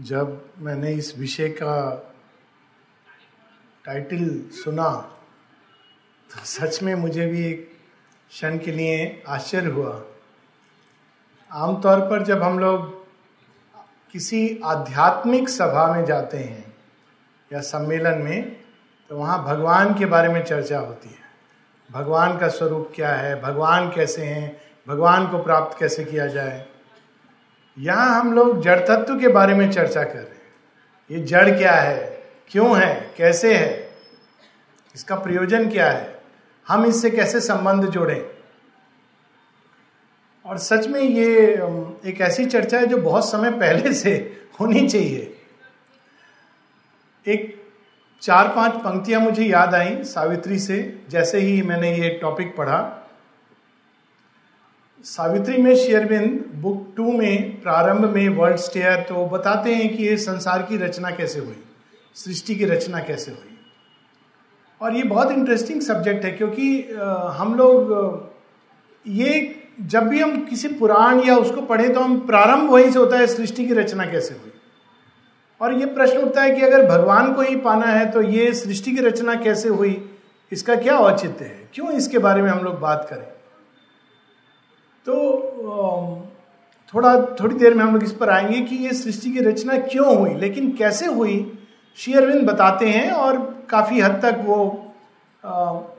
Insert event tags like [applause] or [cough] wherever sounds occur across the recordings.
जब मैंने इस विषय का टाइटल सुना तो सच में मुझे भी एक क्षण के लिए आश्चर्य हुआ। आमतौर पर जब हम लोग किसी आध्यात्मिक सभा में जाते हैं या सम्मेलन में तो वहाँ भगवान के बारे में चर्चा होती है। भगवान का स्वरूप क्या है? भगवान कैसे हैं? भगवान को प्राप्त कैसे किया जाए? यहाँ हम लोग जड़ तत्व के बारे में चर्चा कर रहे हैं। ये जड़ क्या है? क्यों है? कैसे है? इसका प्रयोजन क्या है? हम इससे कैसे संबंध जोड़ें? और सच में ये एक ऐसी चर्चा है जो बहुत समय पहले से [laughs] होनी चाहिए। एक चार पाँच पंक्तियाँ मुझे याद आई सावित्री से, जैसे ही मैंने ये टॉपिक पढ़ा। सावित्री में शेयरबिंद बुक टू में प्रारंभ में वर्ल्ड स्टेयर तो बताते हैं कि ये संसार की रचना कैसे हुई, सृष्टि की रचना कैसे हुई। और ये बहुत इंटरेस्टिंग सब्जेक्ट है, क्योंकि हम लोग ये जब भी हम किसी पुराण या उसको पढ़े तो हम प्रारंभ वहीं से होता है, सृष्टि की रचना कैसे हुई। और ये प्रश्न उठता है कि अगर भगवान को ही पाना है तो ये सृष्टि की रचना कैसे हुई, इसका क्या औचित्य है? क्यों इसके बारे में हम लोग बात करें? तो थोड़ा, थोड़ी देर में हम लोग इस पर आएँगे कि ये सृष्टि की रचना क्यों हुई, लेकिन कैसे हुई, श्री अरविंद बताते हैं और काफ़ी हद तक वो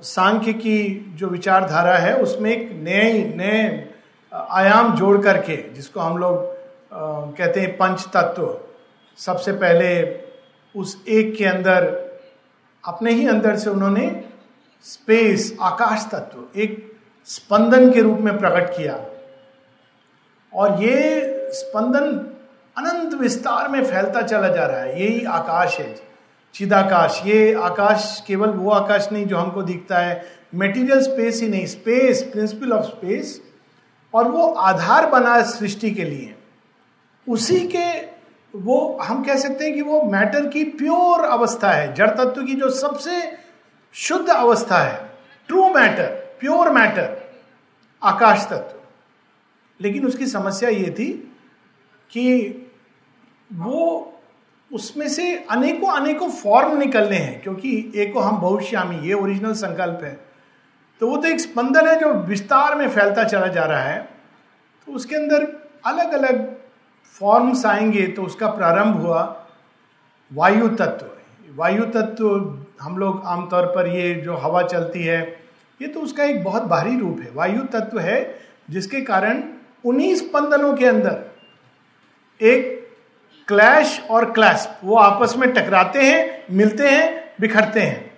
सांख्य की जो विचारधारा है, उसमें एक नए नए आयाम जोड़ करके, जिसको हम लोग कहते हैं पंच तत्व सबसे पहले उस एक के अंदर, अपने ही अंदर से उन्होंने स्पेस, आकाश तत्व, एक स्पंदन के रूप में प्रकट किया। और ये स्पंदन अनंत विस्तार में फैलता चला जा रहा है। यही आकाश है। चिदाकाश। ये आकाश केवल वो आकाश नहीं जो हमको दिखता है। मेटीरियल स्पेस ही नहीं। स्पेस प्रिंसिपल ऑफ़ स्पेस और वो आधार बना सृष्टि के लिए। उसी के वो हम कह सकते हैं कि वो मैटर की प्योर अवस्था है। जड़ तत्व की जो सबसे शुद्ध अवस्था है। ट्रू मैटर प्योर मैटर आकाश तत्व लेकिन उसकी समस्या ये थी कि वो उसमें से अनेकों अनेकों फॉर्म निकलने हैं, क्योंकि एक को हम बहुश्यामी ये ओरिजिनल संकल्प है। तो वो तो एक स्पंदन है जो विस्तार में फैलता चला जा रहा है। तो उसके अंदर अलग अलग फॉर्म्स आएँगे तो उसका प्रारंभ हुआ वायु तत्व वायु तत्व हम लोग आमतौर पर ये जो हवा चलती है ये तो उसका एक बहुत भारी रूप है। वायु तत्व है, जिसके कारण उन्हीं स्पंदनों के अंदर एक क्लैश और क्लैश वो आपस में टकराते हैं, मिलते हैं, बिखरते हैं।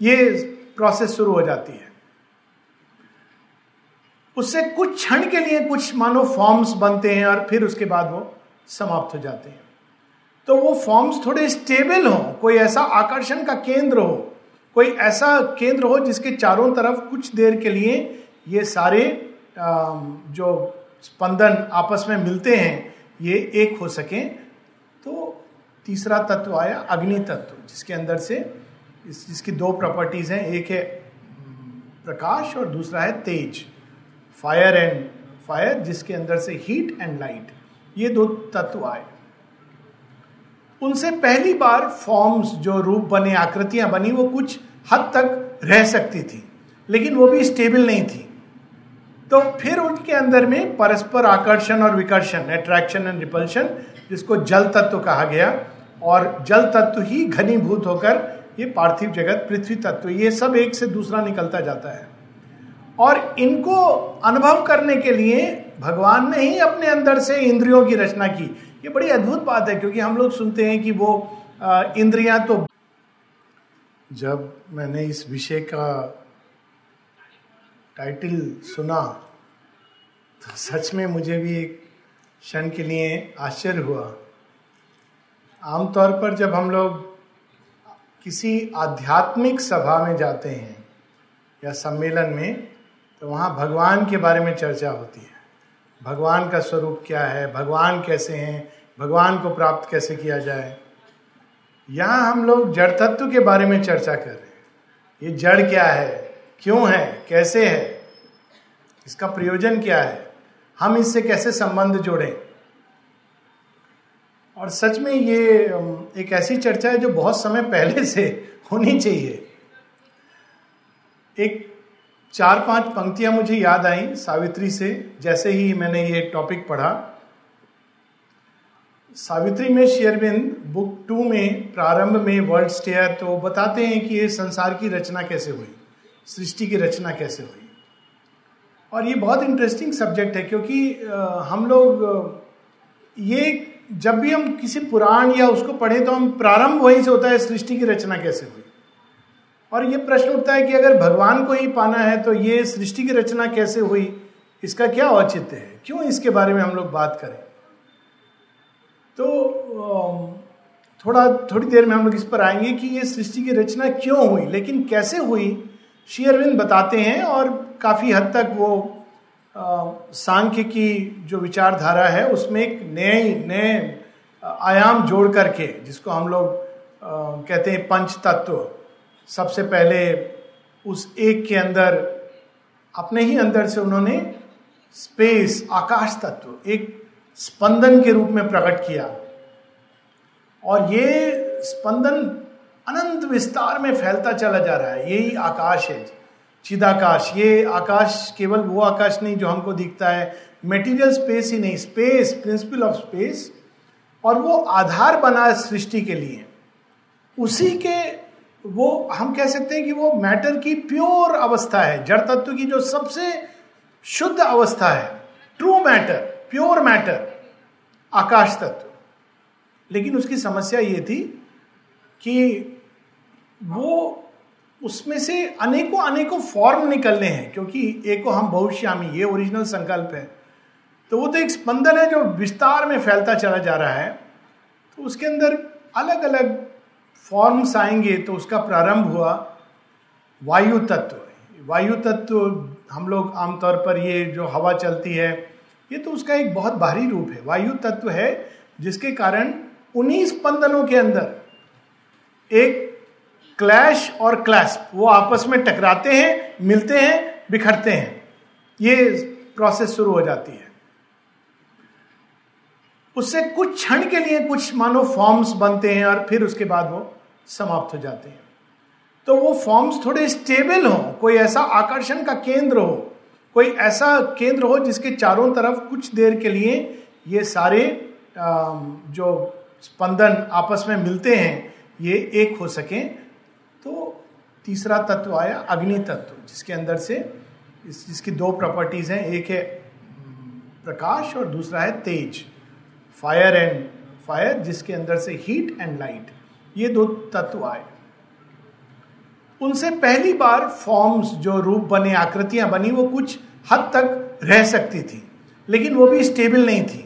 ये प्रोसेस शुरू हो जाती है। उससे कुछ क्षण के लिए कुछ मानो फॉर्म्स बनते हैं और फिर उसके बाद वो समाप्त हो जाते हैं। तो वो फॉर्म्स थोड़े स्टेबल हो, कोई ऐसा आकर्षण का केंद्र हो कोई ऐसा केंद्र हो जिसके चारों तरफ़ कुछ देर के लिए ये सारे जो स्पंदन आपस में मिलते हैं, ये एक हो सके। तो तीसरा तत्व आया, अग्नि तत्व, जिसके अंदर से जिसकी दो प्रॉपर्टीज़ हैं, एक है प्रकाश और दूसरा है तेज फायर एंड फायर जिसके अंदर से हीट एंड लाइट ये दो तत्व आए। उनसे पहली बार फॉर्म्स जो रूप बने, आकृतियाँ बनी, वो कुछ हद तक रह सकती थी, लेकिन वो भी स्टेबल नहीं थी। तो फिर उनके अंदर में परस्पर आकर्षण और विकर्षण अट्रैक्शन एंड रिपल्शन जिसको जल तत्व कहा गया, और जल तत्व ही घनीभूत होकर ये पार्थिव जगत, पृथ्वी तत्व, ये सब एक से दूसरा निकलता जाता है। और इनको अनुभव करने के लिए भगवान ने ही अपने अंदर से इंद्रियों की रचना की ये बड़ी अद्भुत बात है, क्योंकि हम लोग सुनते हैं कि वो इंद्रियाँ तो जब मैंने इस विषय का टाइटल सुना तो सच में मुझे भी एक क्षण के लिए आश्चर्य हुआ। आमतौर पर जब हम लोग किसी आध्यात्मिक सभा में जाते हैं या सम्मेलन में तो वहाँ भगवान के बारे में चर्चा होती है। भगवान का स्वरूप क्या है? भगवान कैसे हैं? भगवान को प्राप्त कैसे किया जाए? यहाँ हम लोग जड़ तत्व के बारे में चर्चा कर रहे हैं। ये जड़ क्या है? क्यों है? कैसे है? इसका प्रयोजन क्या है? हम इससे कैसे संबंध जोड़ें? और सच में ये एक ऐसी चर्चा है जो बहुत समय पहले से होनी चाहिए। एक चार पाँच पंक्तियाँ मुझे याद आई सावित्री से, जैसे ही मैंने ये टॉपिक पढ़ा। सावित्री में शेयरबिंद बुक टू में प्रारंभ में वर्ल्ड स्टेयर तो बताते हैं कि ये संसार की रचना कैसे हुई, सृष्टि की रचना कैसे हुई। और ये बहुत इंटरेस्टिंग सब्जेक्ट है, क्योंकि हम लोग ये जब भी हम किसी पुराण या उसको पढ़े तो हम प्रारंभ वहीं से होता है, सृष्टि की रचना कैसे हुई। और ये प्रश्न उठता है कि अगर भगवान को ही पाना है तो ये सृष्टि की रचना कैसे हुई? इसका क्या औचित्य है? क्यों इसके बारे में हम लोग बात करें? तो थोड़ा, थोड़ी देर में हम लोग इस पर आएँगे कि ये सृष्टि की रचना क्यों हुई, लेकिन कैसे हुई, श्री अरविंद बताते हैं और काफ़ी हद तक वो सांख्य की जो विचारधारा है, उसमें एक नए नए आयाम जोड़ करके, जिसको हम लोग कहते हैं पंच तत्व सबसे पहले उस एक के अंदर, अपने ही अंदर से उन्होंने स्पेस, आकाश तत्व, एक स्पंदन के रूप में प्रकट किया। और ये स्पंदन अनंत विस्तार में फैलता चला जा रहा है। यही आकाश है, चिदाकाश। ये आकाश केवल वो आकाश नहीं जो हमको दिखता है। मेटीरियल स्पेस ही नहीं स्पेस प्रिंसिपल ऑफ़ स्पेस और वो आधार बना सृष्टि के लिए। उसी के वो, हम कह सकते हैं कि वो मैटर की प्योर अवस्था है। जड़ तत्व की जो सबसे शुद्ध अवस्था है। ट्रू मैटर प्योर मैटर आकाश तत्व। लेकिन उसकी समस्या ये थी कि वो उसमें से अनेकों अनेकों फॉर्म निकलने हैं, क्योंकि एक को हम बहुश्यामी ये ओरिजिनल संकल्प है। तो वो तो एक स्पंदन है जो विस्तार में फैलता चला जा रहा है। तो उसके अंदर अलग अलग फॉर्म्स आएँगे तो उसका प्रारंभ हुआ वायु तत्व। वायु तत्व हम लोग आमतौर पर ये जो हवा चलती है, ये तो उसका एक बहुत भारी रूप है। वायु तत्व है जिसके कारण उन्हीं स्पंदनों के अंदर एक क्लैश और क्लैश वो आपस में टकराते हैं, मिलते हैं, बिखरते हैं। ये प्रोसेस शुरू हो जाती है। उससे कुछ क्षण के लिए कुछ, मानो फॉर्म्स बनते हैं और फिर उसके बाद वो समाप्त हो जाते हैं। तो वो फॉर्म्स थोड़े स्टेबल हो, कोई ऐसा आकर्षण का केंद्र हो, कोई ऐसा केंद्र हो जिसके चारों तरफ़ कुछ देर के लिए ये सारे जो स्पंदन आपस में मिलते हैं, ये एक हो सके। तो तीसरा तत्व आया, अग्नि तत्व, जिसके अंदर से जिसकी दो प्रॉपर्टीज़ हैं, एक है प्रकाश और दूसरा है तेज। फायर एंड फायर जिसके अंदर से हीट एंड लाइट ये दो तत्व आए। उनसे पहली बार फॉर्म्स जो रूप बने, आकृतियाँ बनी, वो कुछ हद तक रह सकती थी, लेकिन वो भी स्टेबल नहीं थी।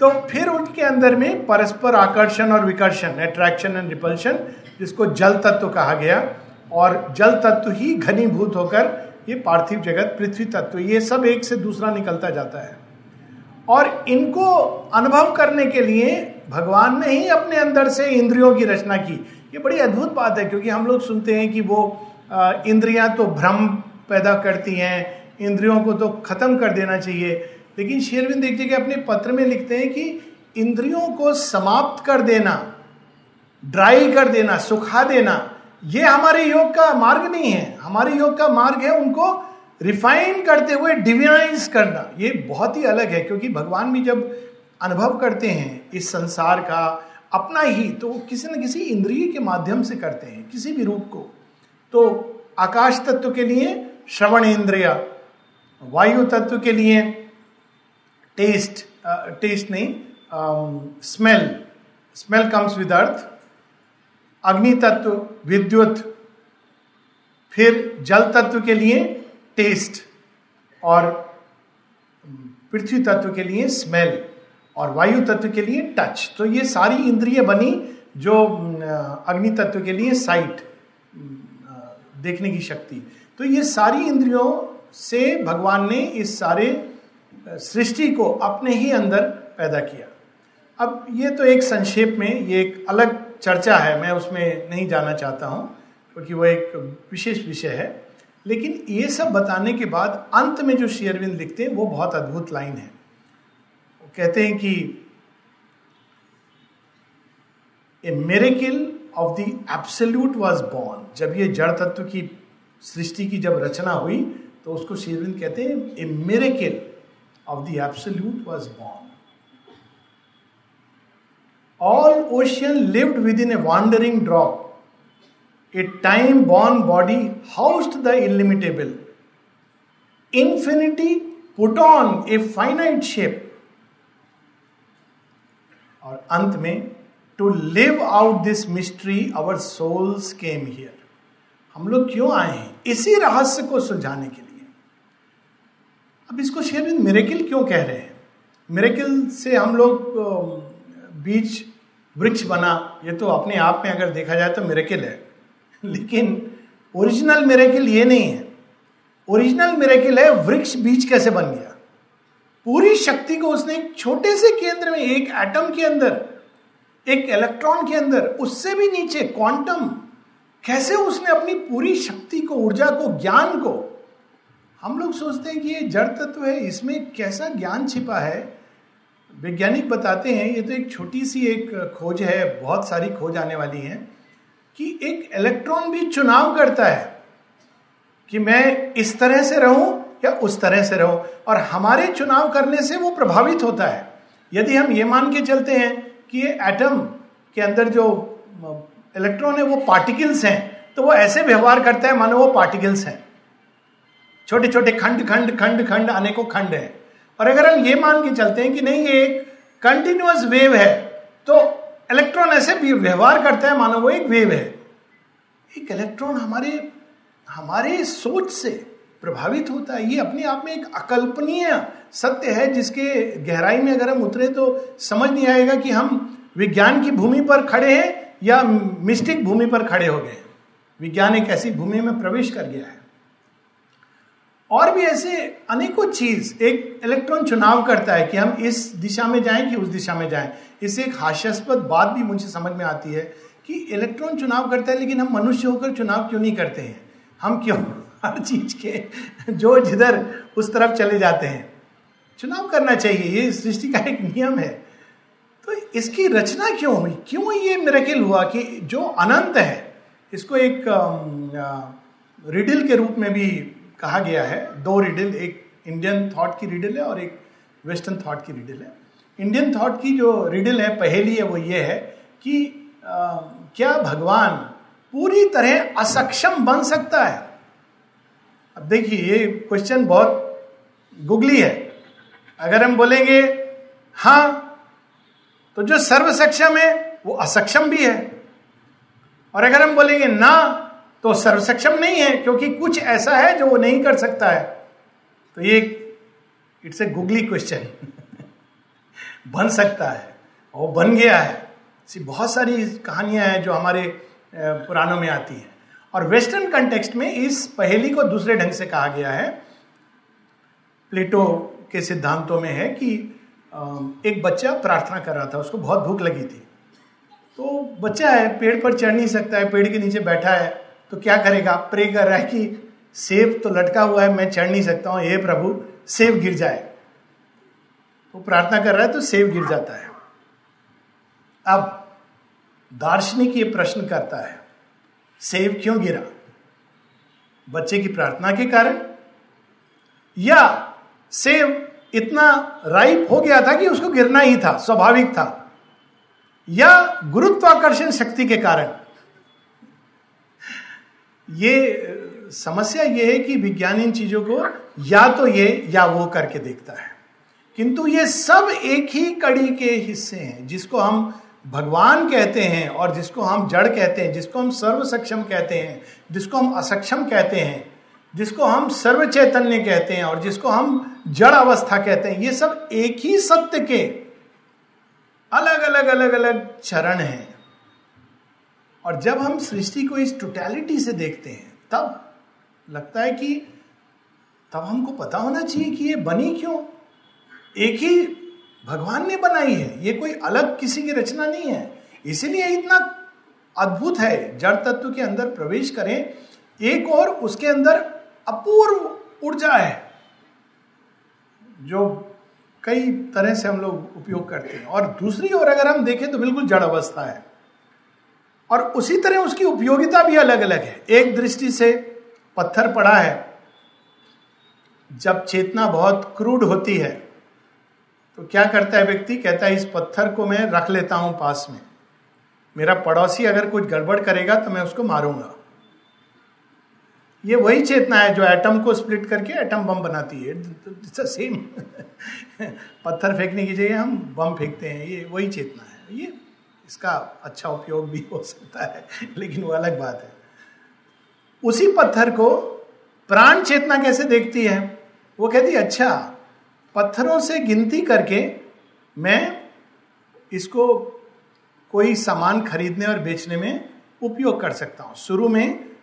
तो फिर उनके अंदर में परस्पर आकर्षण और विकर्षण अट्रैक्शन एंड रिपल्शन जिसको जल तत्व कहा गया, और जल तत्व ही घनीभूत होकर ये पार्थिव जगत, पृथ्वी तत्व, ये सब एक से दूसरा निकलता जाता है। और इनको अनुभव करने के लिए भगवान ने ही अपने अंदर से इंद्रियों की रचना की। ये बड़ी अद्भुत बात है, क्योंकि हम लोग सुनते हैं कि वो इंद्रियाँ तो भ्रम पैदा करती हैं, इंद्रियों को तो खत्म कर देना चाहिए। लेकिन शेरविंद एक जगह अपने पत्र में लिखते हैं कि इंद्रियों को समाप्त कर देना, ड्राई कर देना, सुखा देना, ये हमारे योग का मार्ग नहीं है। हमारे योग का मार्ग है उनको रिफाइन करते हुए डिवाइज करना, ये बहुत ही अलग है, क्योंकि भगवान भी जब अनुभव करते हैं इस संसार का अपना ही तो वो किसी न किसी इंद्रिय के माध्यम से करते हैं, किसी भी रूप को। तो आकाश तत्व के लिए श्रवण इंद्रिया, वायु तत्व के लिए टेस्ट टेस्ट नहीं smell smell comes with earth अग्नि तत्व, विद्युत, फिर जल तत्व के लिए टेस्ट और पृथ्वी तत्व के लिए स्मेल और वायु तत्व के लिए टच तो ये सारी इंद्रिय बनी जो अग्नि तत्व के लिए साइट देखने की शक्ति. तो ये सारी इंद्रियों से भगवान ने इस सारे सृष्टि को अपने ही अंदर पैदा किया. अब ये तो एक संक्षेप में, ये एक अलग चर्चा है, मैं उसमें नहीं जाना चाहता हूँ, क्योंकि वो एक विशेष विषय है. लेकिन ये सब बताने के बाद अंत में जो शेयरविंद लिखते हैं, वो बहुत अद्भुत लाइन है। वो कहते हैं कि a miracle of the absolute was born जब ये जड़ तत्व की सृष्टि की जब रचना हुई तो उसको शेरविंद कहते हैं a miracle of the absolute was born all ocean lived within a wandering drop a time born body housed the illimitable infinity put on a finite shape और अंत में to live out this mystery our souls came here हम लोग क्यों आए हैं? इसी रहस्य को सुलझाने के लिए। अब इसको शेरविंद मेरेकिल क्यों कह रहे हैं? मेरेकिल से हम लोग बीच वृक्ष बना। ये तो अपने आप में अगर देखा जाए तो मेरेकिल है। लेकिन ओरिजिनल मेरेकिल ये नहीं है। ओरिजिनल मेरेकिल है, वृक्ष बीज कैसे बन गया? पूरी शक्ति को उसने एक छोटे से केंद्र में, एक एटम के अंदर, एक इलेक्ट्रॉन के अंदर, उससे भी नीचे क्वांटम कैसे उसने अपनी पूरी शक्ति को, ऊर्जा को, ज्ञान को, हम लोग सोचते हैं कि ये जड़ तत्व है, इसमें कैसा ज्ञान छिपा है? वैज्ञानिक बताते हैं, ये तो एक छोटी सी एक खोज है, बहुत सारी खोज आने वाली है। कि एक इलेक्ट्रॉन भी चुनाव करता है कि मैं इस तरह से रहूँ या उस तरह से रहूँ। और हमारे चुनाव करने से वो प्रभावित होता है। यदि हम ये मान के चलते हैं कि ये एटम के अंदर जो इलेक्ट्रॉन है, वो पार्टिकल्स हैं तो वो ऐसे व्यवहार करता है, मानो वो पार्टिकल्स हैं। छोटे छोटे खंड खंड खंड खंड, अनेकों खंड है। और अगर हम ये मान के चलते हैं कि नहीं, ये एक कंटिन्यूस वेव है तो इलेक्ट्रॉन ऐसे व्यवहार करता है, मानो वो एक वेव है। एक इलेक्ट्रॉन हमारे हमारे सोच से प्रभावित होता है। ये अपने आप में एक अकल्पनीय सत्य है, जिसके गहराई में अगर हम उतरे तो समझ नहीं आएगा कि हम विज्ञान की भूमि पर खड़े हैं या मिस्टिक भूमि पर खड़े हो गए विज्ञान एक ऐसी भूमि में प्रवेश कर गया है। और भी ऐसे अनेकों चीज़, एक इलेक्ट्रॉन चुनाव करता है कि हम इस दिशा में जाएँ कि उस दिशा में जाएँ। इससे एक हास्यास्पद बात भी मुझे समझ में आती है कि इलेक्ट्रॉन चुनाव करता है लेकिन हम मनुष्य होकर चुनाव क्यों नहीं करते हैं? हम क्यों [laughs] हर चीज़ के [laughs] जो जिधर उस तरफ़ चले जाते हैं? चुनाव करना चाहिए, ये सृष्टि का एक नियम है। तो इसकी रचना क्यों हुई? क्यों ये मेरेकिल हुआ कि जो अनंत है, इसको एक रिडिल के रूप में भी कहा गया है दो रिडिल एक इंडियन थॉट की रिडिल है और एक वेस्टर्न थॉट की रिडिल है। इंडियन थॉट की जो रिडिल है पहली है वो ये है कि आ, क्या भगवान पूरी तरह असक्षम बन सकता है? अब देखिए ये क्वेश्चन बहुत गुगली है। अगर हम बोलेंगे हाँ तो जो सर्व सक्षम है वो असक्षम भी है। और अगर हम बोलेंगे ना तो सर्व सक्षम नहीं है, क्योंकि कुछ ऐसा है जो वो नहीं कर सकता है। तो ये इट्स ए गुगली क्वेश्चन बन सकता है, और बन गया है। ऐसी बहुत सारी कहानियाँ हैं जो हमारे पुराणों में आती हैं। और वेस्टर्न कंटेक्स्ट में इस पहेली को दूसरे ढंग से कहा गया है। प्लेटो के सिद्धांतों में है कि एक बच्चा प्रार्थना कर रहा था, उसको बहुत भूख लगी थी। तो बच्चा है, पेड़ पर चढ़ नहीं सकता है, पेड़ के नीचे बैठा है। तो क्या करेगा? प्रे कर रहा है कि सेब तो लटका हुआ है, मैं चढ़ नहीं सकता हूँ। हे प्रभु, सेब गिर जाए। वो प्रार्थना कर रहा है तो सेब गिर जाता है। अब दार्शनिक ये प्रश्न करता है, सेब क्यों गिरा? बच्चे की प्रार्थना के कारण? या सेब इतना राइप हो गया था कि उसको गिरना ही था, स्वाभाविक था? या गुरुत्वाकर्षण शक्ति के कारण? ये, समस्या ये है कि विज्ञान इन चीज़ों को या तो ये या वो करके देखता है। किंतु ये सब एक ही कड़ी के हिस्से हैं, जिसको हम भगवान कहते हैं और जिसको हम जड़ कहते हैं, जिसको हम सर्व सक्षम कहते हैं, जिसको हम असक्षम कहते हैं, जिसको हम सर्व चैतन्य कहते हैं और जिसको हम जड़ अवस्था कहते हैं, ये सब एक ही सत्य के अलग अलग अलग अलग चरण हैं। और जब हम सृष्टि को इस टोटैलिटी से देखते हैं, तब लगता है कि तब हमको पता होना चाहिए कि ये बनी क्यों? एक ही भगवान ने बनाई है, ये कोई अलग किसी की रचना नहीं है। इसीलिए इतना अद्भुत है, जड़ तत्व के अंदर प्रवेश करें, एक और उसके अंदर अपूर्व ऊर्जा है, जो कई तरह से हम लोग उपयोग करते हैं। और दूसरी ओर अगर हम देखें तो बिल्कुल जड़ अवस्था है। और उसी तरह उसकी उपयोगिता भी अलग अलग है। एक दृष्टि से पत्थर पड़ा है, जब चेतना बहुत क्रूड होती है तो क्या करता है व्यक्ति? कहता है, इस पत्थर को मैं रख लेता हूँ पास में। मेरा पड़ोसी अगर कुछ गड़बड़ करेगा तो मैं उसको मारूँगा। ये वही चेतना है जो एटम को स्प्लिट करके एटम बम बनाती है। इट्स सेम [laughs] पत्थर फेंकने की जगह हम बम फेंकते हैं। ये वही चेतना है। ये इसका अच्छा उपयोग भी हो सकता है, लेकिन वो अलग बात है। उसी पत्थर को प्राण चेतना कैसे देखती है? वो कहती है अच्छा पत्थरों से गिनती करके मैं इसको कोई सामान खरीदने और बेचने में उपयोग कर सकता हूँ। शुरू में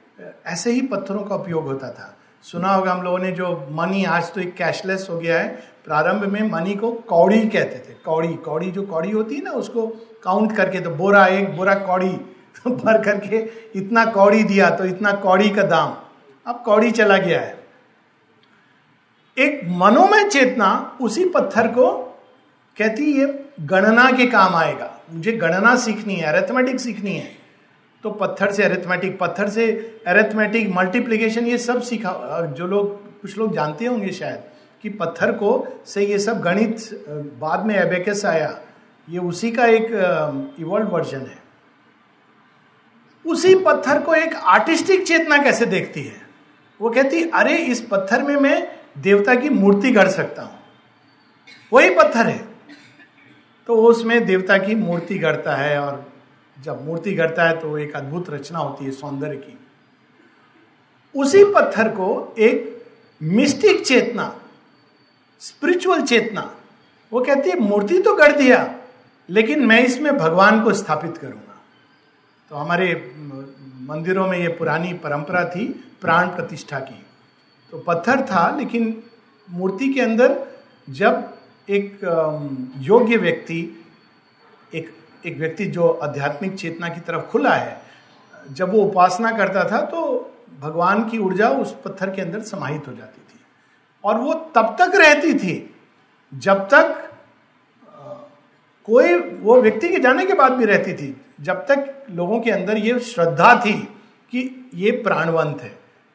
ऐसे ही पत्थरों का उपयोग होता था। सुना होगा हम लोगों ने जो मनी, आज तो एक कैशलेस हो गया है। प्रारंभ में मनी को कौड़ी कहते थे, कौड़ी कौड़ी जो कौड़ी होती है ना, उसको काउंट करके तो बोरा एक, बोरा कौड़ी तो भर करके इतना कौड़ी दिया तो इतना कौड़ी का दाम। अब कौड़ी चला गया है। एक मनोमय चेतना उसी पत्थर को कहती ये गणना के काम आएगा। मुझे गणना सीखनी है अरेथमेटिक सीखनी है। तो पत्थर से अरेथमेटिक पत्थर से अरेथमेटिक मल्टीप्लीकेशन ये सब सीखा, जो लोग, कुछ लोग जानते होंगे शायद, कि पत्थर को से ये सब गणित, बाद में एबेकस आया। ये उसी का एक इवॉल्व वर्जन है। उसी पत्थर को एक आर्टिस्टिक चेतना कैसे देखती है? वो कहती अरे, इस पत्थर में मैं देवता की मूर्ति गढ़ सकता हूँ। वही पत्थर है। तो उसमें देवता की मूर्ति गढ़ता है और जब मूर्ति गढ़ता है तो एक अद्भुत रचना होती है सौंदर्य की। उसी पत्थर को एक मिस्टिक चेतना स्पिरिचुअल चेतना, वो कहती है, मूर्ति तो गढ़ दिया लेकिन मैं इसमें भगवान को स्थापित करूँगा। तो हमारे मंदिरों में ये पुरानी परंपरा थी, प्राण प्रतिष्ठा की। तो पत्थर था, लेकिन मूर्ति के अंदर जब एक योग्य व्यक्ति, एक एक व्यक्ति जो आध्यात्मिक चेतना की तरफ़ खुला है, जब वो उपासना करता था तो भगवान की ऊर्जा उस पत्थर के अंदर समाहित हो जाती थी। और वो तब तक रहती थी, जब तक कोई, वो व्यक्ति के जाने के बाद भी रहती थी, जब तक लोगों के अंदर ये श्रद्धा थी कि ये प्राणवंत है।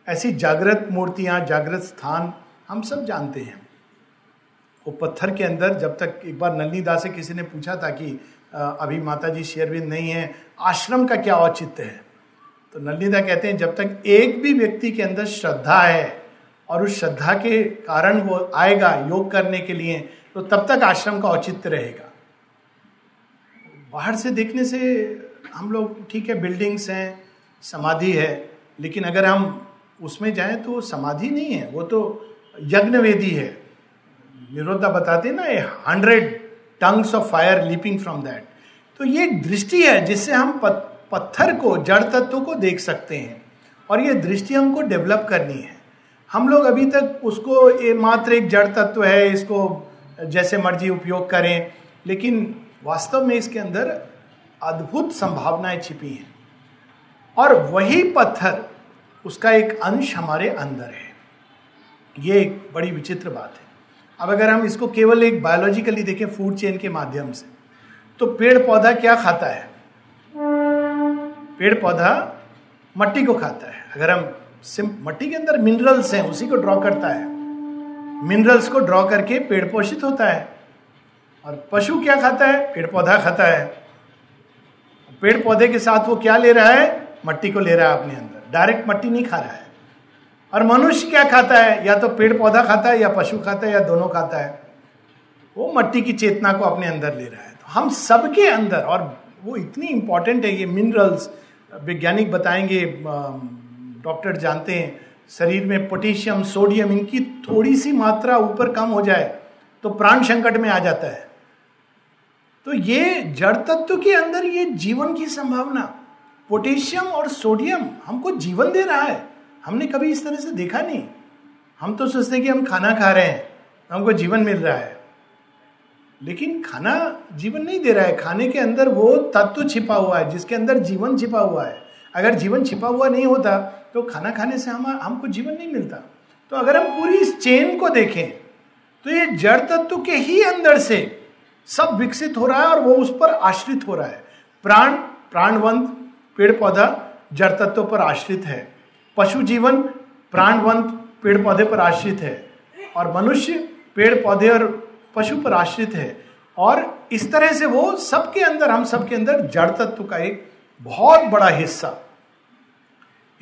ऐसी जागृत मूर्तियाँ, जागृत स्थान हम सब जानते हैं। वो पत्थर के अंदर जब तक एक बार नलनी दास से किसी ने पूछा था कि अभी माता जी शेरविंद नहीं है, आश्रम का क्या औचित्य है? तो नलिदा कहते हैं, जब तक एक भी व्यक्ति के अंदर श्रद्धा है और उस श्रद्धा के कारण वो आएगा योग करने के लिए तो तब तक आश्रम का औचित्य रहेगा। बाहर से देखने से हम लोग, ठीक है बिल्डिंग्स हैं, समाधि है, लेकिन अगर हम उसमें जाएँ तो समाधि नहीं है, वो तो यज्ञ वेदी है। निरोधा बताते ना, ये hundred tongues of fire leaping from that तो ये दृष्टि है जिससे हम पत्थर को, जड़ तत्व को देख सकते हैं, और ये दृष्टि हमको डेवलप करनी है। हम लोग अभी तक उसको, ये मात्र एक जड़ तत्व है, इसको जैसे मर्ज़ी उपयोग करें, लेकिन वास्तव में इसके अंदर अद्भुत संभावनाएँ छिपी हैं। और वही पत्थर, उसका एक अंश हमारे अंदर है। ये एक बड़ी विचित्र बात है। अब अगर हम इसको केवल एक बायोलॉजिकली देखें फ़ूड चेन के माध्यम से तो पेड़ पौधा क्या खाता है? पेड़ पौधा मट्टी को खाता है। अगर हम सिम, मट्टी के अंदर मिनरल्स हैं, उसी को ड्रॉ करता है। मिनरल्स को ड्रॉ करके पेड़ पोषित होता है। और पशु क्या खाता है? पेड़ पौधा खाता है। पेड़ पौधे के साथ वो क्या ले रहा है? मट्टी को ले रहा है अपने अंदर। डायरेक्ट मट्टी नहीं खा रहा है। और मनुष्य क्या खाता है? या तो पेड़ पौधा खाता है या पशु खाता है या दोनों खाता है। वो मट्टी की चेतना को अपने अंदर ले रहा है। तो हम सबके अंदर, और वो इतनी इंपॉर्टेंट है, ये मिनरल्स वैज्ञानिक बताएँगे डॉक्टर जानते हैं, शरीर में पोटेशियम सोडियम इनकी थोड़ी सी मात्रा ऊपर कम हो जाए तो प्राण संकट में आ जाता है। तो ये जड़ तत्व के अंदर ये जीवन की संभावना, पोटेशियम और सोडियम हमको जीवन दे रहा है। हमने कभी इस तरह से देखा नहीं। हम तो सोचते कि हम खाना खा रहे हैं, हमको जीवन मिल रहा है। लेकिन खाना जीवन नहीं दे रहा है। खाने के अंदर वो तत्व छिपा हुआ है, जिसके अंदर जीवन छिपा हुआ है। अगर जीवन छिपा हुआ नहीं होता तो खाना खाने से हम, हमको जीवन नहीं मिलता। तो अगर हम पूरी इस चेन को देखें तो ये जड़ तत्व के ही अंदर से सब विकसित हो रहा है और वो उस पर आश्रित हो रहा है। प्राण, प्राणवंत पेड़ पौधा जड़ तत्व पर आश्रित है। पशु जीवन प्राणवंत पेड़ पौधे पर आश्रित है। और मनुष्य पेड़ पौधे और पशु पर आश्रित है। और इस तरह से वो सबके अंदर, हम सबके अंदर जड़ तत्व का एक बहुत बड़ा हिस्सा।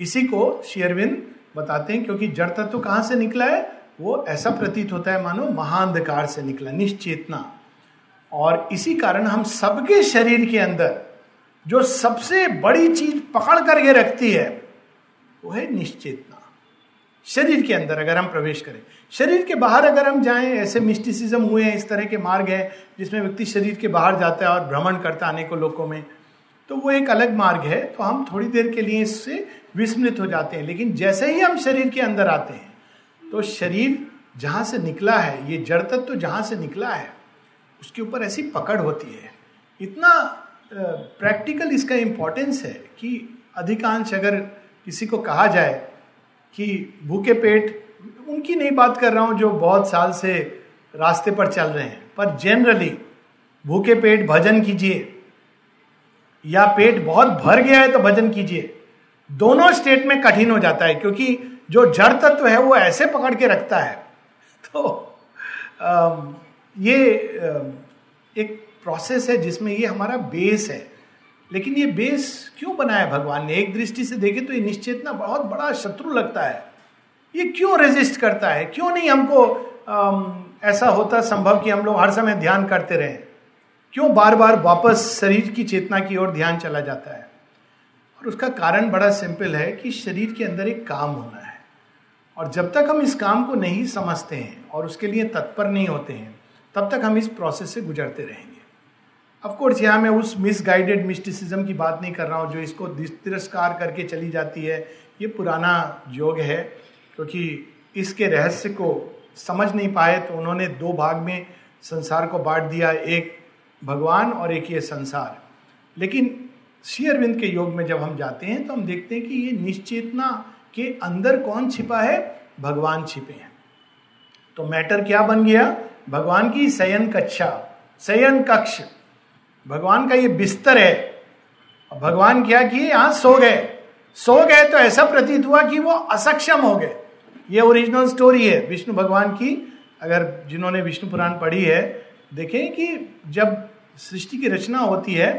इसी को शेयरविंद बताते हैं, क्योंकि जड़ तत्व कहाँ से निकला है? वो ऐसा प्रतीत होता है, मानो महाअंधकार से निकला, निश्चेतना। और इसी कारण हम सबके शरीर के अंदर जो सबसे बड़ी चीज़ पकड़ करके रखती है, वो है निश्चेतना। शरीर के अंदर अगर हम प्रवेश करें, शरीर के बाहर अगर हम जाएँ, ऐसे मिस्टिसिज्म हुए हैं, इस तरह के मार्ग हैं, जिसमें व्यक्ति शरीर के बाहर जाता है और भ्रमण करता है अनेकों लोगों में तो वो एक अलग मार्ग है तो हम थोड़ी देर के लिए इससे विस्मृत हो जाते हैं। लेकिन जैसे ही हम शरीर के अंदर आते हैं तो शरीर जहाँ से निकला है, ये जड़ तत्व तो जहाँ से निकला है उसके ऊपर ऐसी पकड़ होती है। इतना प्रैक्टिकल इसका इंपॉर्टेंस है कि अधिकांश अगर किसी को कहा जाए कि भूखे पेट, उनकी नहीं बात कर रहा हूँ जो बहुत साल से रास्ते पर चल रहे हैं, पर जनरली भूखे पेट भजन कीजिए, या पेट बहुत भर गया है तो भजन कीजिए, दोनों स्टेट में कठिन हो जाता है, क्योंकि जो जड़ तत्व है वो ऐसे पकड़ के रखता है। [laughs] तो ये एक प्रोसेस है जिसमें ये हमारा बेस है। लेकिन ये बेस क्यों बनाया भगवान ने? एक दृष्टि से देखे तो ये निश्चेतना बहुत बड़ा शत्रु लगता है। ये क्यों रेजिस्ट करता है? क्यों नहीं हमको ऐसा होता संभव कि हम लोग हर समय ध्यान करते रहें? क्यों बार बार वापस शरीर की चेतना की ओर ध्यान चला जाता है? और उसका कारण बड़ा सिंपल है कि शरीर के अंदर एक काम होना है। और जब तक हम इस काम को नहीं समझते हैं और उसके लिए तत्पर नहीं होते हैं तब तक हम इस प्रोसेस से गुजरते रहेंगे। अफकोर्स यहाँ मैं उस मिसगाइडेड मिस्टिसिज्म की बात नहीं कर रहा हूँ, जो इसको तिरस्कार करके चली जाती है, ये पुराना योग है, क्योंकि इसके रहस्य को समझ नहीं पाए तो उन्होंने दो भाग में संसार को बांट दिया, एक भगवान और एक ये संसार। लेकिन शेयरविंद के योग में जब हम जाते हैं तो हम देखते हैं कि ये निश्चेतना के अंदर कौन छिपा है? भगवान छिपे हैं। तो मैटर क्या बन गया? भगवान की शयन कक्षा, शयन कक्ष। भगवान का ये बिस्तर है। और भगवान क्या किए? यहाँ सो गए। सो गए तो ऐसा प्रतीत हुआ कि वो असक्षम हो गए। ये ओरिजिनल स्टोरी है। विष्णु भगवान की, अगर जिन्होंने विष्णु पुराण पढ़ी है, देखें कि जब सृष्टि की रचना होती है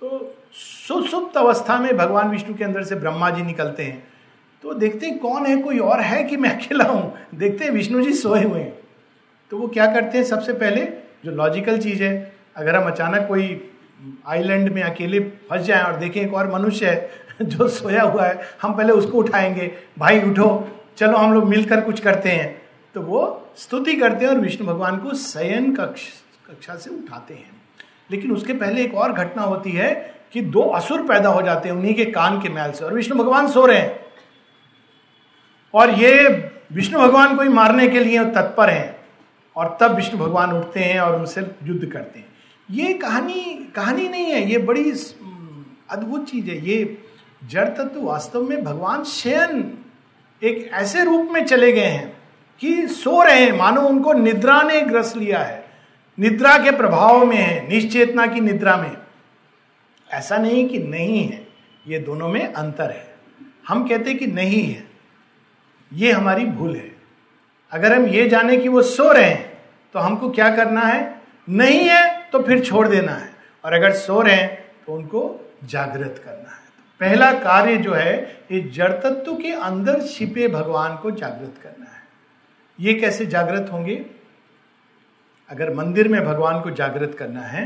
तो सुसुप्त अवस्था में भगवान विष्णु के अंदर से ब्रह्मा जी निकलते हैं। तो देखते हैं कौन है कोई और है कि मैं अकेला हूँ? देखते हैं विष्णु जी सोए हुए हैं। तो वो क्या करते हैं? सबसे पहले जो लॉजिकल चीज़ है, अगर हम अचानक कोई आइलैंड में अकेले फंस जाएँ और देखें एक और मनुष्य है [laughs] जो सोया हुआ है, हम पहले उसको उठाएँगे, भाई, उठो, चलो हम लोग मिलकर कुछ करते हैं। तो वो स्तुति करते हैं और विष्णु भगवान को शयन कक्ष, कक्षा से उठाते हैं। लेकिन उसके पहले एक और घटना होती है कि दो असुर पैदा हो जाते हैं उन्हीं के कान के मैल से और विष्णु भगवान सो रहे हैं। और ये विष्णु भगवान को ही मारने के लिए तत्पर हैं। और तब विष्णु भगवान उठते हैं और उनसे युद्ध करते हैं। ये कहानी कहानी नहीं है, ये बड़ी अद्भुत चीज़ है। ये जड़ तत्व वास्तव में भगवान शयन एक ऐसे रूप में चले गए हैं कि सो रहे हैं। मानो उनको निद्रा ने ग्रस लिया है। निद्रा के प्रभाव में है, निश्चेतना की निद्रा में। ऐसा नहीं कि नहीं है, ये दोनों में अंतर है। हम कहते कि नहीं है। ये हमारी भूल है। अगर हम ये जाने कि वो सो रहे हैं तो हमको क्या करना है? नहीं है तो फिर छोड़ देना है। और अगर सो रहे हैं तो उनको जागृत करना है। तो पहला कार्य जो है, ये जड़ तत्व के अंदर छिपे भगवान को जागृत करना है। ये कैसे जागृत होंगे? अगर मंदिर में भगवान को जागृत करना है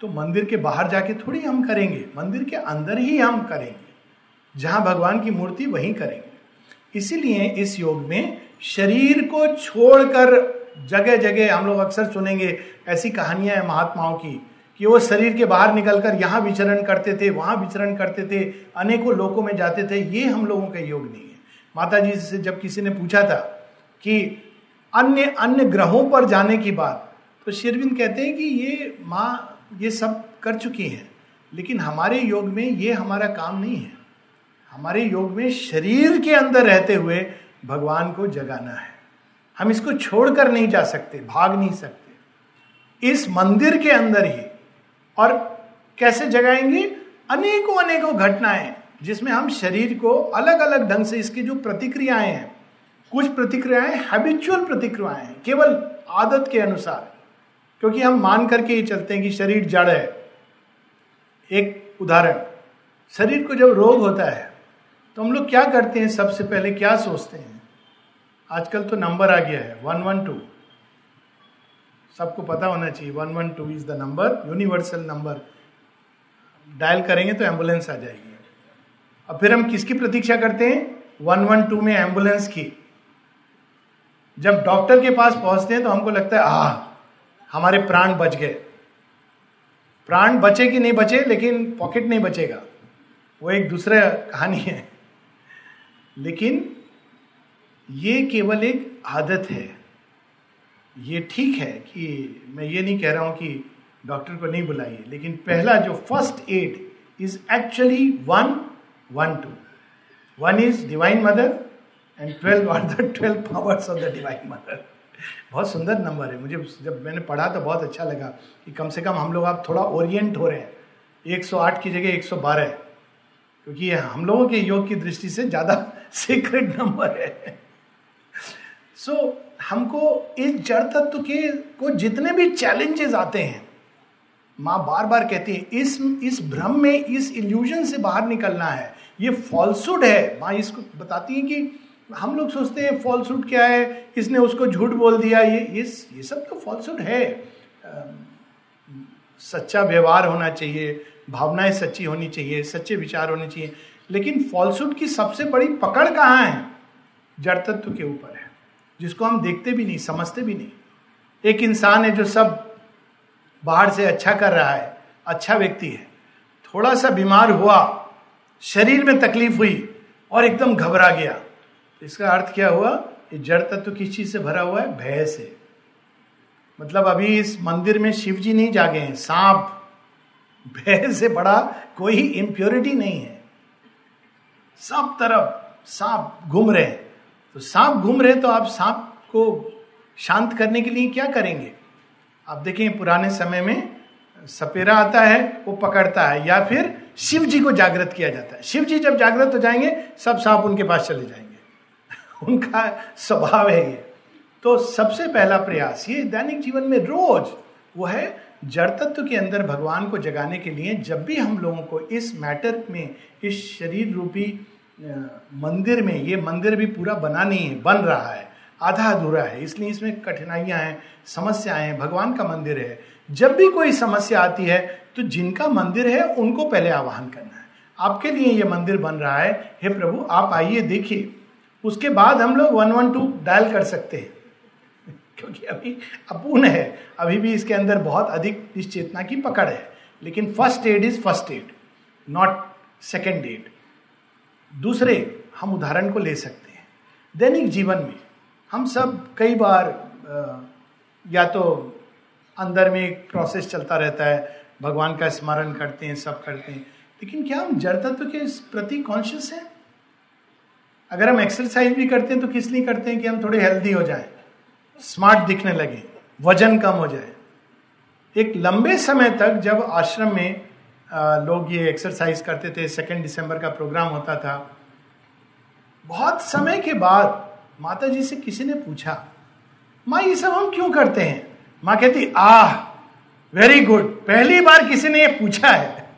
तो मंदिर के बाहर जाके थोड़ी हम करेंगे। मंदिर के अंदर ही हम करेंगे। जहाँ भगवान की मूर्ति वहीं करेंगे। इसीलिए इस योग में शरीर को छोड़कर जगह जगह हम लोग अक्सर सुनेंगे ऐसी कहानियाँ हैं महात्माओं की, कि वो शरीर के बाहर निकलकर यहाँ विचरण करते थे, वहाँ विचरण करते थे, अनेकों लोगों में जाते थे। ये हम लोगों का योग नहीं है। माता जी से जब किसी ने पूछा था कि अन्य अन्य ग्रहों पर जाने की बात तो शेरविंद कहते हैं कि ये माँ, ये सब कर चुकी हैं, लेकिन हमारे योग में ये हमारा काम नहीं है। हमारे योग में शरीर के अंदर रहते हुए भगवान को जगाना है। हम इसको छोड़कर नहीं जा सकते, भाग नहीं सकते। इस मंदिर के अंदर ही। और कैसे जगाएँगे? अनेकों अनेकों घटनाएँ, जिसमें हम शरीर को अलग अलग ढंग से इसकी जो प्रतिक्रियाएँ हैं, कुछ प्रतिक्रियाएँ हैबिचुअल प्रतिक्रियाएँ हैं, केवल आदत के अनुसार। क्योंकि हम मान करके ही चलते हैं कि शरीर जड़ है। एक उदाहरण, शरीर को जब रोग होता है तो हम लोग क्या करते हैं? सबसे पहले क्या सोचते हैं? आजकल तो नंबर आ गया है वन वन टू सबको पता होना चाहिए one one two is the number universal number dial करेंगे तो एंबुलेंस आ जाएगी। अब फिर हम किसकी प्रतीक्षा करते हैं? वन वन टू में एंबुलेंस की। जब डॉक्टर के पास पहुँचते हैं तो हमको लगता है आ हमारे प्राण बच गए। प्राण बचे कि नहीं बचे, लेकिन पॉकेट नहीं बचेगा। वो एक दूसरा कहानी है। लेकिन ये केवल एक आदत है। ये ठीक है कि मैं ये नहीं कह रहा हूँ कि डॉक्टर को नहीं बुलाइए, लेकिन पहला जो first aid is actually one one two one is divine mother and twelve are the twelve powers of the divine mother बहुत सुंदर नंबर है। मुझे जब मैंने पढ़ा तो बहुत अच्छा लगा कि कम से कम हम लोग आप थोड़ा ओरिएंट हो रहे हैं। 108 की जगह 112 क्योंकि ये हम लोगों के योग की दृष्टि से ज़्यादा [laughs] सीक्रेट नंबर है। सो so, हमको इस जड़ तत्व के को जितने भी चैलेंजेस आते हैं माँ बार बार कहती है इस इस भ्रम में इस इल्यूजन से बाहर निकलना है। ये फॉल्सुड है। माँ इसको बताती है कि हम लोग सोचते हैं फॉल्सूट क्या है इसने उसको झूठ बोल दिया ये ये ये सब तो फॉल्सूट है। सच्चा व्यवहार होना चाहिए भावनाएँ सच्ची होनी चाहिए, सच्चे विचार होने चाहिए। लेकिन फॉल्सूट की सबसे बड़ी पकड़ कहाँ है? जड़ तत्व के ऊपर है, जिसको हम देखते भी नहीं, समझते भी नहीं। एक इंसान है जो सब बाहर से अच्छा कर रहा है अच्छा व्यक्ति है। थोड़ा सा बीमार हुआ, शरीर में तकलीफ़ हुई और एकदम घबरा गया। इसका अर्थ क्या हुआ? ये जड़ तत्व किस चीज़ से भरा हुआ है? भय से। मतलब अभी इस मंदिर में शिव जी नहीं जागे हैं, सांप। भय से बड़ा कोई इंप्योरिटी नहीं है। सब तरफ़ सांप घूम रहे हैं। तो सांप घूम रहे तो आप सांप को शांत करने के लिए क्या करेंगे? आप देखें पुराने समय में सपेरा आता है, वो पकड़ता है, या फिर शिव जी को जागृत किया जाता है। शिव जी जब जागृत हो जाएँगे, सब सांप उनके पास चले जाएँगे। [laughs] उनका स्वभाव है ये। तो सबसे पहला प्रयास, ये दैनिक जीवन में रोज वो है जड़ तत्व के अंदर भगवान को जगाने के लिए जब भी हम लोगों को इस मैटर में, इस शरीर रूपी मंदिर में, ये मंदिर भी पूरा बना नहीं है, बन रहा है, आधा अधूरा है, इसलिए इसमें कठिनाइयाँ हैं, समस्याएँ हैं, भगवान का मंदिर है। जब भी कोई समस्या आती है तो जिनका मंदिर है, उनको पहले आवाहन करना है। आपके लिए ये मंदिर बन रहा है, हे प्रभु, आप आइए, देखिए। उसके बाद हम लोग वन वन टू डायल कर सकते हैं। क्योंकि अभी अपूर्ण है। अभी भी इसके अंदर बहुत अधिक इस चेतना की पकड़ है। लेकिन first aid is first aid not second aid दूसरे, हम उदाहरण को ले सकते हैं। दैनिक जीवन में हम सब कई बार या तो अंदर में एक प्रोसेस चलता रहता है, भगवान का स्मरण करते हैं, सब करते हैं। लेकिन क्या हम जड़ तत्व के प्रति कॉन्शियस हैं? अगर हम एक्सरसाइज भी करते हैं तो किस लिए करते हैं कि हम थोड़े हेल्दी हो जाए? स्मार्ट दिखने लगे, वज़न कम हो जाए। एक लंबे समय तक जब आश्रम में लोग ये एक्सरसाइज करते थे सेकेंड दिसंबर का प्रोग्राम होता था, बहुत समय के बाद माता जी से किसी ने पूछा, माँ, ये सब हम क्यों करते हैं? माँ कहती, आह वेरी गुड पहली बार किसी ने ये पूछा है।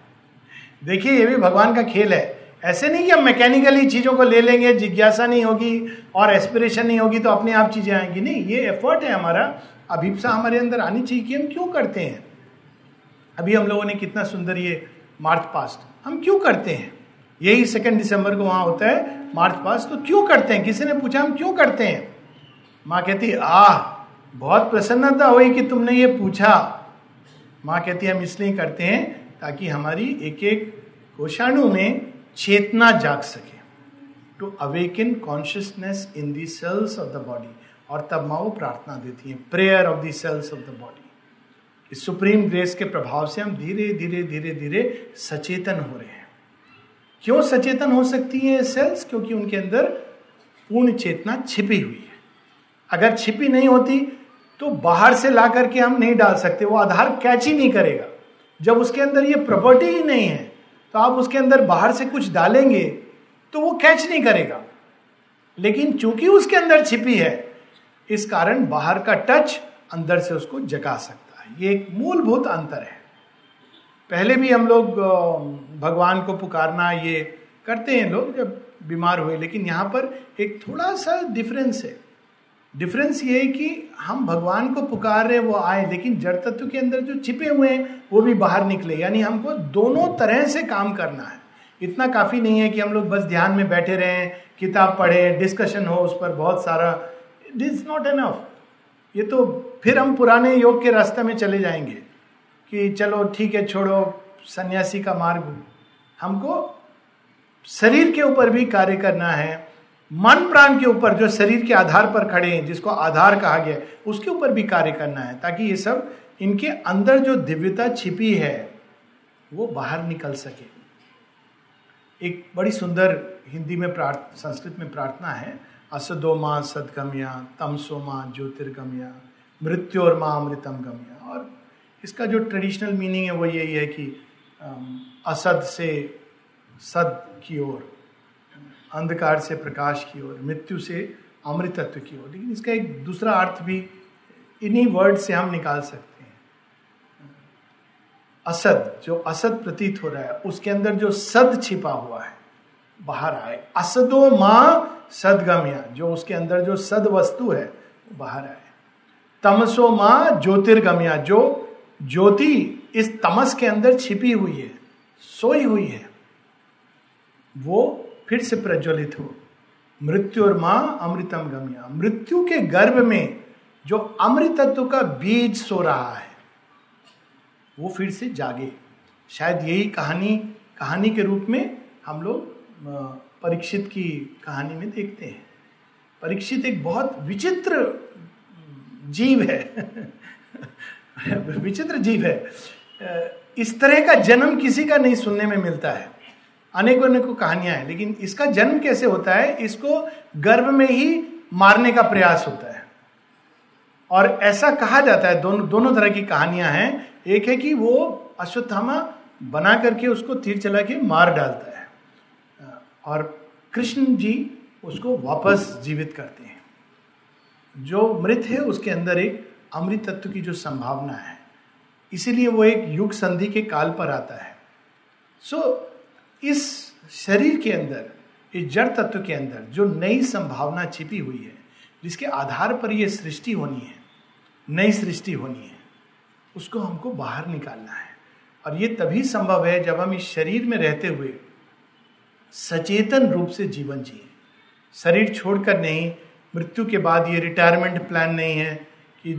देखिए, ये भी भगवान का खेल है। ऐसे नहीं कि हम मैकेनिकली चीज़ों को ले लेंगे, जिज्ञासा नहीं होगी और एस्पिरेशन नहीं होगी तो अपने आप चीज़ें आएँगी। नहीं, ये एफर्ट है हमारा। अभिप्सा हमारे अंदर आनी चाहिए कि हम क्यों करते हैं। अभी हम लोगों ने कितना सुंदर ये मार्च पास्ट। हम क्यों करते हैं? यही सेकेंड दिसंबर को वहाँ होता है, मार्च पास्ट। तो क्यों करते हैं? किसी ने पूछा, हम क्यों करते हैं? माँ कहती, आह, बहुत प्रसन्नता हुई कि तुमने ये पूछा। माँ कहती, हम इसलिए करते हैं ताकि हमारी एक एक कोषाणु में चेतना जाग सके। To awaken consciousness in the cells of the body और तब माँ वो प्रार्थना देती है prayer of the cells of the body इस सुप्रीम ग्रेस के प्रभाव से हम धीरे धीरे धीरे धीरे सचेतन हो रहे हैं। क्यों सचेतन हो सकती है सेल्स क्योंकि उनके अंदर पूर्ण चेतना छिपी हुई है। अगर छिपी नहीं होती तो बाहर से ला करके हम नहीं डाल सकते। वो आधार कैच ही नहीं करेगा। जब उसके अंदर ये प्रॉपर्टी ही नहीं है तो आप उसके अंदर बाहर से कुछ डालेंगे तो वो कैच नहीं करेगा। लेकिन चूँकि उसके अंदर छिपी है, इस कारण बाहर का टच अंदर से उसको जगा सकता है। ये एक मूलभूत अंतर है। पहले भी हम लोग भगवान को पुकारना ये करते हैं लोग जब बीमार हुए, लेकिन यहाँ पर एक थोड़ा सा डिफरेंस है। डिफरेंस ये है कि हम भगवान को पुकार रहे वो आए, लेकिन जड़ तत्व के अंदर जो छिपे हुए हैं, वो भी बाहर निकले। यानी हमको दोनों तरह से काम करना है। इतना काफ़ी नहीं है कि हम लोग बस ध्यान में बैठे रहें, किताब पढ़ें डिस्कशन हो उस पर बहुत सारा। इट इज़ नॉट एनफ ये तो फिर हम पुराने योग के रास्ते में चले जाएँगे कि चलो ठीक है, छोड़ो, सन्यासी का मार्ग। हमको शरीर के ऊपर भी कार्य करना है मन प्राण के ऊपर जो शरीर के आधार पर खड़े हैं, जिसको आधार कहा गया उसके ऊपर भी कार्य करना है, ताकि ये सब इनके अंदर जो दिव्यता छिपी है, वो बाहर निकल सके। एक बड़ी सुंदर हिंदी में प्रार्थ, संस्कृत में प्रार्थना है, असदो माँ सदगम्या, तमसो माँ ज्योतिर्गम्या, मृत्यु और माँ अमृतम गम्या। और इसका जो ट्रेडिशनल मीनिंग है, वो यही है कि असद से सद की ओर। अंधकार से प्रकाश की ओर, मृत्यु से अमृतत्व की ओर। लेकिन इसका एक दूसरा अर्थ भी इन्हीं वर्ड से हम निकाल सकते हैं। असद, जो असद प्रतीत हो रहा है, उसके अंदर जो सद छिपा हुआ है, बाहर आए। असदो माँ सदगम्या, जो उसके अंदर जो सद वस्तु है बाहर आए। तमसो माँ ज्योतिर्गम्या, जो ज्योति इस तमस के अंदर छिपी हुई है, सोई हुई है, वो फिर से प्रज्वलित हो। मृत्यु और माँ अमृतम गम्या। मृत्यु के गर्भ में जो अमृतत्व का बीज सो रहा है, वो फिर से जागे। शायद यही कहानी कहानी के रूप में हम लोग परीक्षित की कहानी में देखते हैं। परीक्षित एक बहुत विचित्र जीव है। [laughs] विचित्र जीव है। इस तरह का जन्म किसी का नहीं सुनने में मिलता है। अनेकों अनेकों कहानियाँ हैं लेकिन इसका जन्म कैसे होता है इसको गर्भ में ही मारने का प्रयास होता है। और ऐसा कहा जाता है दोनों दोनों तरह की कहानियाँ हैं। एक है कि वो अश्वत्थामा बना करके उसको तीर चला के मार डालता है और कृष्ण जी उसको वापस जीवित करते हैं। जो मृत है उसके अंदर एक अमृत तत्व की जो संभावना है। इसीलिए वो एक युग संधि के काल पर आता है। सो so, इस शरीर के अंदर, इस जड़ तत्व के अंदर जो नई संभावना छिपी हुई है, जिसके आधार पर यह सृष्टि होनी है, नई सृष्टि होनी है, उसको हमको बाहर निकालना है। और ये तभी संभव है जब हम इस शरीर में रहते हुए सचेतन रूप से जीवन जिए। शरीर छोड़कर नहीं, मृत्यु के बाद ये रिटायरमेंट प्लान नहीं है कि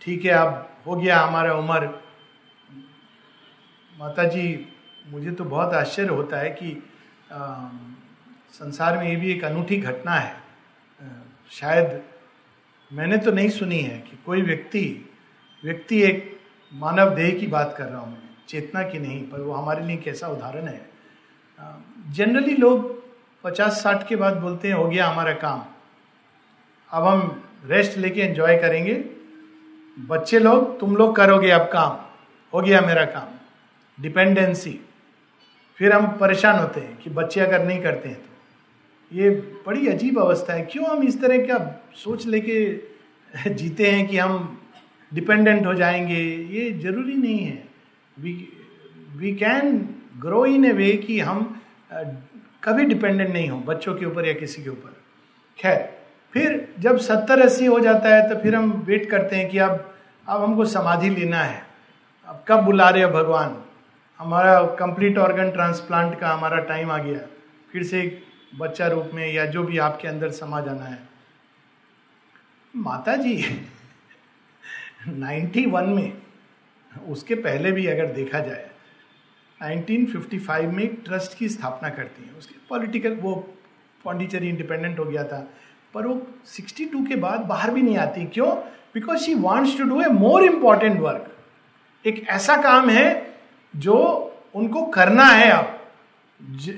ठीक है, अब हो गया हमारा उम्र। माता जी मुझे तो बहुत आश्चर्य होता है कि आ, संसार में ये भी एक अनूठी घटना है। आ, शायद मैंने तो नहीं सुनी है कि कोई व्यक्ति व्यक्ति एक मानव देह की बात कर रहा हूँ मैं चेतना की नहीं पर वो हमारे लिए कैसा उदाहरण है। जनरली लोग पचास साठ के बाद बोलते हैं हो गया हमारा काम। अब हम रेस्ट लेके एंजॉय करेंगे। बच्चे लोग तुम लोग करोगे अब काम। हो गया मेरा काम। डिपेंडेंसी फिर हम परेशान होते हैं कि बच्चे अगर नहीं करते हैं तो। ये बड़ी अजीब अवस्था है। क्यों हम इस तरह का सोच लेके [laughs] जीते हैं कि हम डिपेंडेंट हो जाएँगे? ये ज़रूरी नहीं है। We we can grow in a way कि हम कभी डिपेंडेंट नहीं हो, बच्चों के ऊपर या किसी के ऊपर। खैर, फिर जब सत्तर अस्सी हो जाता है तो फिर हम वेट करते हैं कि अब अब हमको समाधि लेना है। अब कब बुला रहे हो भगवान? हमारा कंप्लीट ऑर्गन ट्रांसप्लांट का हमारा टाइम आ गया। फिर से बच्चा रूप में या जो भी आपके अंदर समा जाना है। माता जी 91 में, उसके पहले भी अगर देखा जाए 1955 में एक ट्रस्ट की स्थापना करती हैं। उसके पॉलिटिकल वो पौंडीचेरी इंडिपेंडेंट हो गया था। पर वो 62 के बाद बाहर भी नहीं आती। क्यों? Because she wants to do a more important work एक ऐसा काम है जो उनको करना है अब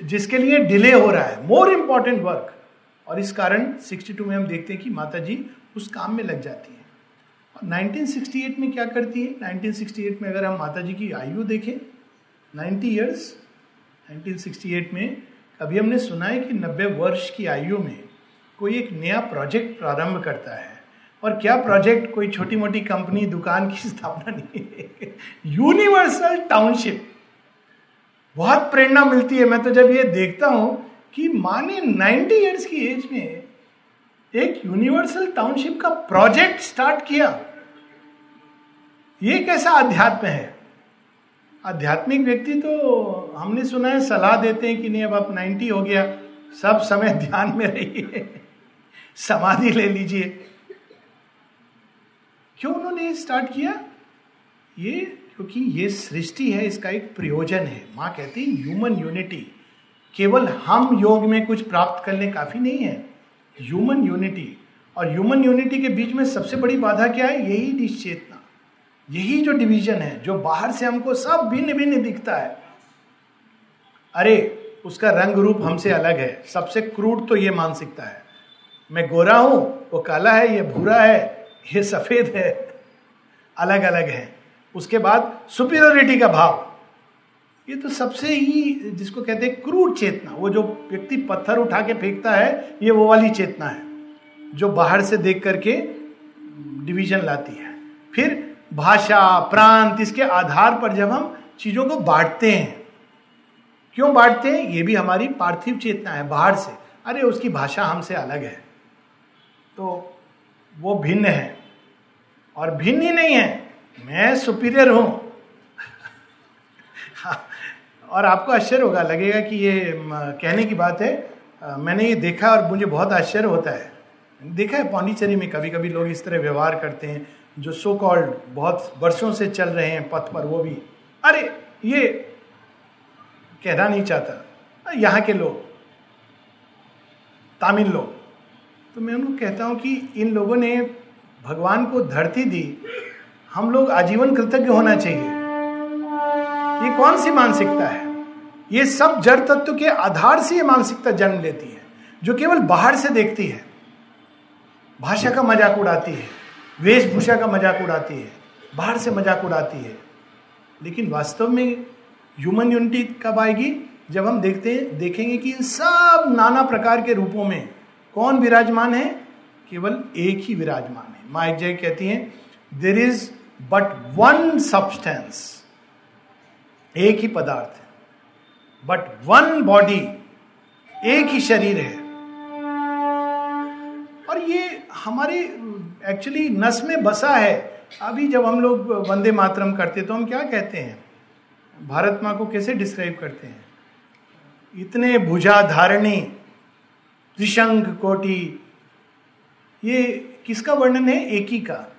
जिसके लिए डिले हो रहा है मोर इंपॉर्टेंट वर्क और इस कारण 62 में हम देखते हैं कि माता जी उस काम में लग जाती है। और 1968 में क्या करती है? 1968 में अगर हम माता जी की आयु देखें 90 ईयर्स 1968 में कभी हमने सुना है कि 90 वर्ष की आयु में कोई एक नया प्रोजेक्ट प्रारंभ करता है। और क्या प्रोजेक्ट कोई छोटी मोटी कंपनी दुकान की स्थापना नहीं है। यूनिवर्सल टाउनशिप बहुत प्रेरणा मिलती है। मैं तो जब ये देखता हूँ कि माँ ने 90 इयर्स की एज में एक यूनिवर्सल टाउनशिप का प्रोजेक्ट स्टार्ट किया। ये कैसा अध्यात्म है? आध्यात्मिक व्यक्ति तो हमने सुना है, सलाह देते हैं कि नहीं, अब आप 90 हो गया। सब समय ध्यान में रहिए। समाधि ले लीजिए। क्यों उन्होंने स्टार्ट किया? ये क्योंकि ये सृष्टि है, इसका एक प्रयोजन है। माँ कहती है ह्यूमन यूनिटी केवल हम योग में कुछ प्राप्त करने काफ़ी नहीं है। ह्यूमन यूनिटी और ह्यूमन यूनिटी के बीच में सबसे बड़ी बाधा क्या है? यही निश्चेतना। यही जो डिवीज़न है, जो बाहर से हमको सब भिन्न भिन्न दिखता है। अरे, उसका रंग रूप हमसे अलग है। सबसे क्रूड तो ये मानसिकता है। मैं गोरा हूँ, वो काला है, ये भूरा है ये सफ़ेद है अलग अलग है। उसके बाद सुपीरियोरिटी का भाव। ये तो सबसे ही, जिसको कहते हैं क्रूर चेतना। वो जो व्यक्ति पत्थर उठा के फेंकता है, ये वो वाली चेतना है, जो बाहर से देख करके डिवीज़न लाती है। फिर भाषा, प्रांत, इसके आधार पर जब हम चीज़ों को बांटते हैं। क्यों बांटते हैं? ये भी हमारी पार्थिव चेतना है, बाहर से। अरे, उसकी भाषा हमसे अलग है। तो वो भिन्न है। और भिन्न ही नहीं है, मैं सुपीरियर हूँ। [laughs] और आपको आश्चर्य होगा, लगेगा कि ये कहने की बात है मैंने ये देखा और मुझे बहुत आश्चर्य होता है। देखा है पौंडीचेरी में कभी कभी लोग इस तरह व्यवहार करते हैं, जो सो कॉल्ड बहुत वर्षों से चल रहे हैं पथ पर, वो भी। अरे, ये कहना नहीं चाहता। यहाँ के लोग, तामिल लोग। तो मैं उनको कहता हूँ कि इन लोगों ने भगवान को धरती दी, हम लोग आजीवन कृतज्ञ होना चाहिए। ये कौन सी मानसिकता है? ये सब जड़ तत्व के आधार से ये मानसिकता जन्म लेती है, जो केवल बाहर से देखती है। भाषा का मज़ाक उड़ाती है, वेशभूषा का मज़ाक उड़ाती है, बाहर से मज़ाक उड़ाती है। लेकिन वास्तव में ह्यूमन यूनिटी कब आएगी? जब हम देखते देखेंगे कि इन सब नाना प्रकार के रूपों में कौन विराजमान है? केवल एक ही विराजमान है। माइक जय कहती है there is but one substance एक ही पदार्थ है। बट वन बॉडी एक ही शरीर है। और ये हमारे एक्चुअली नस में बसा है। अभी जब हम लोग वंदे मातरम करते तो हम क्या कहते हैं? भारत माँ को कैसे डिस्क्राइब करते हैं? इतने भुजा धारणी त्रिशंक कोटि। ये किसका वर्णन है? एक ही का।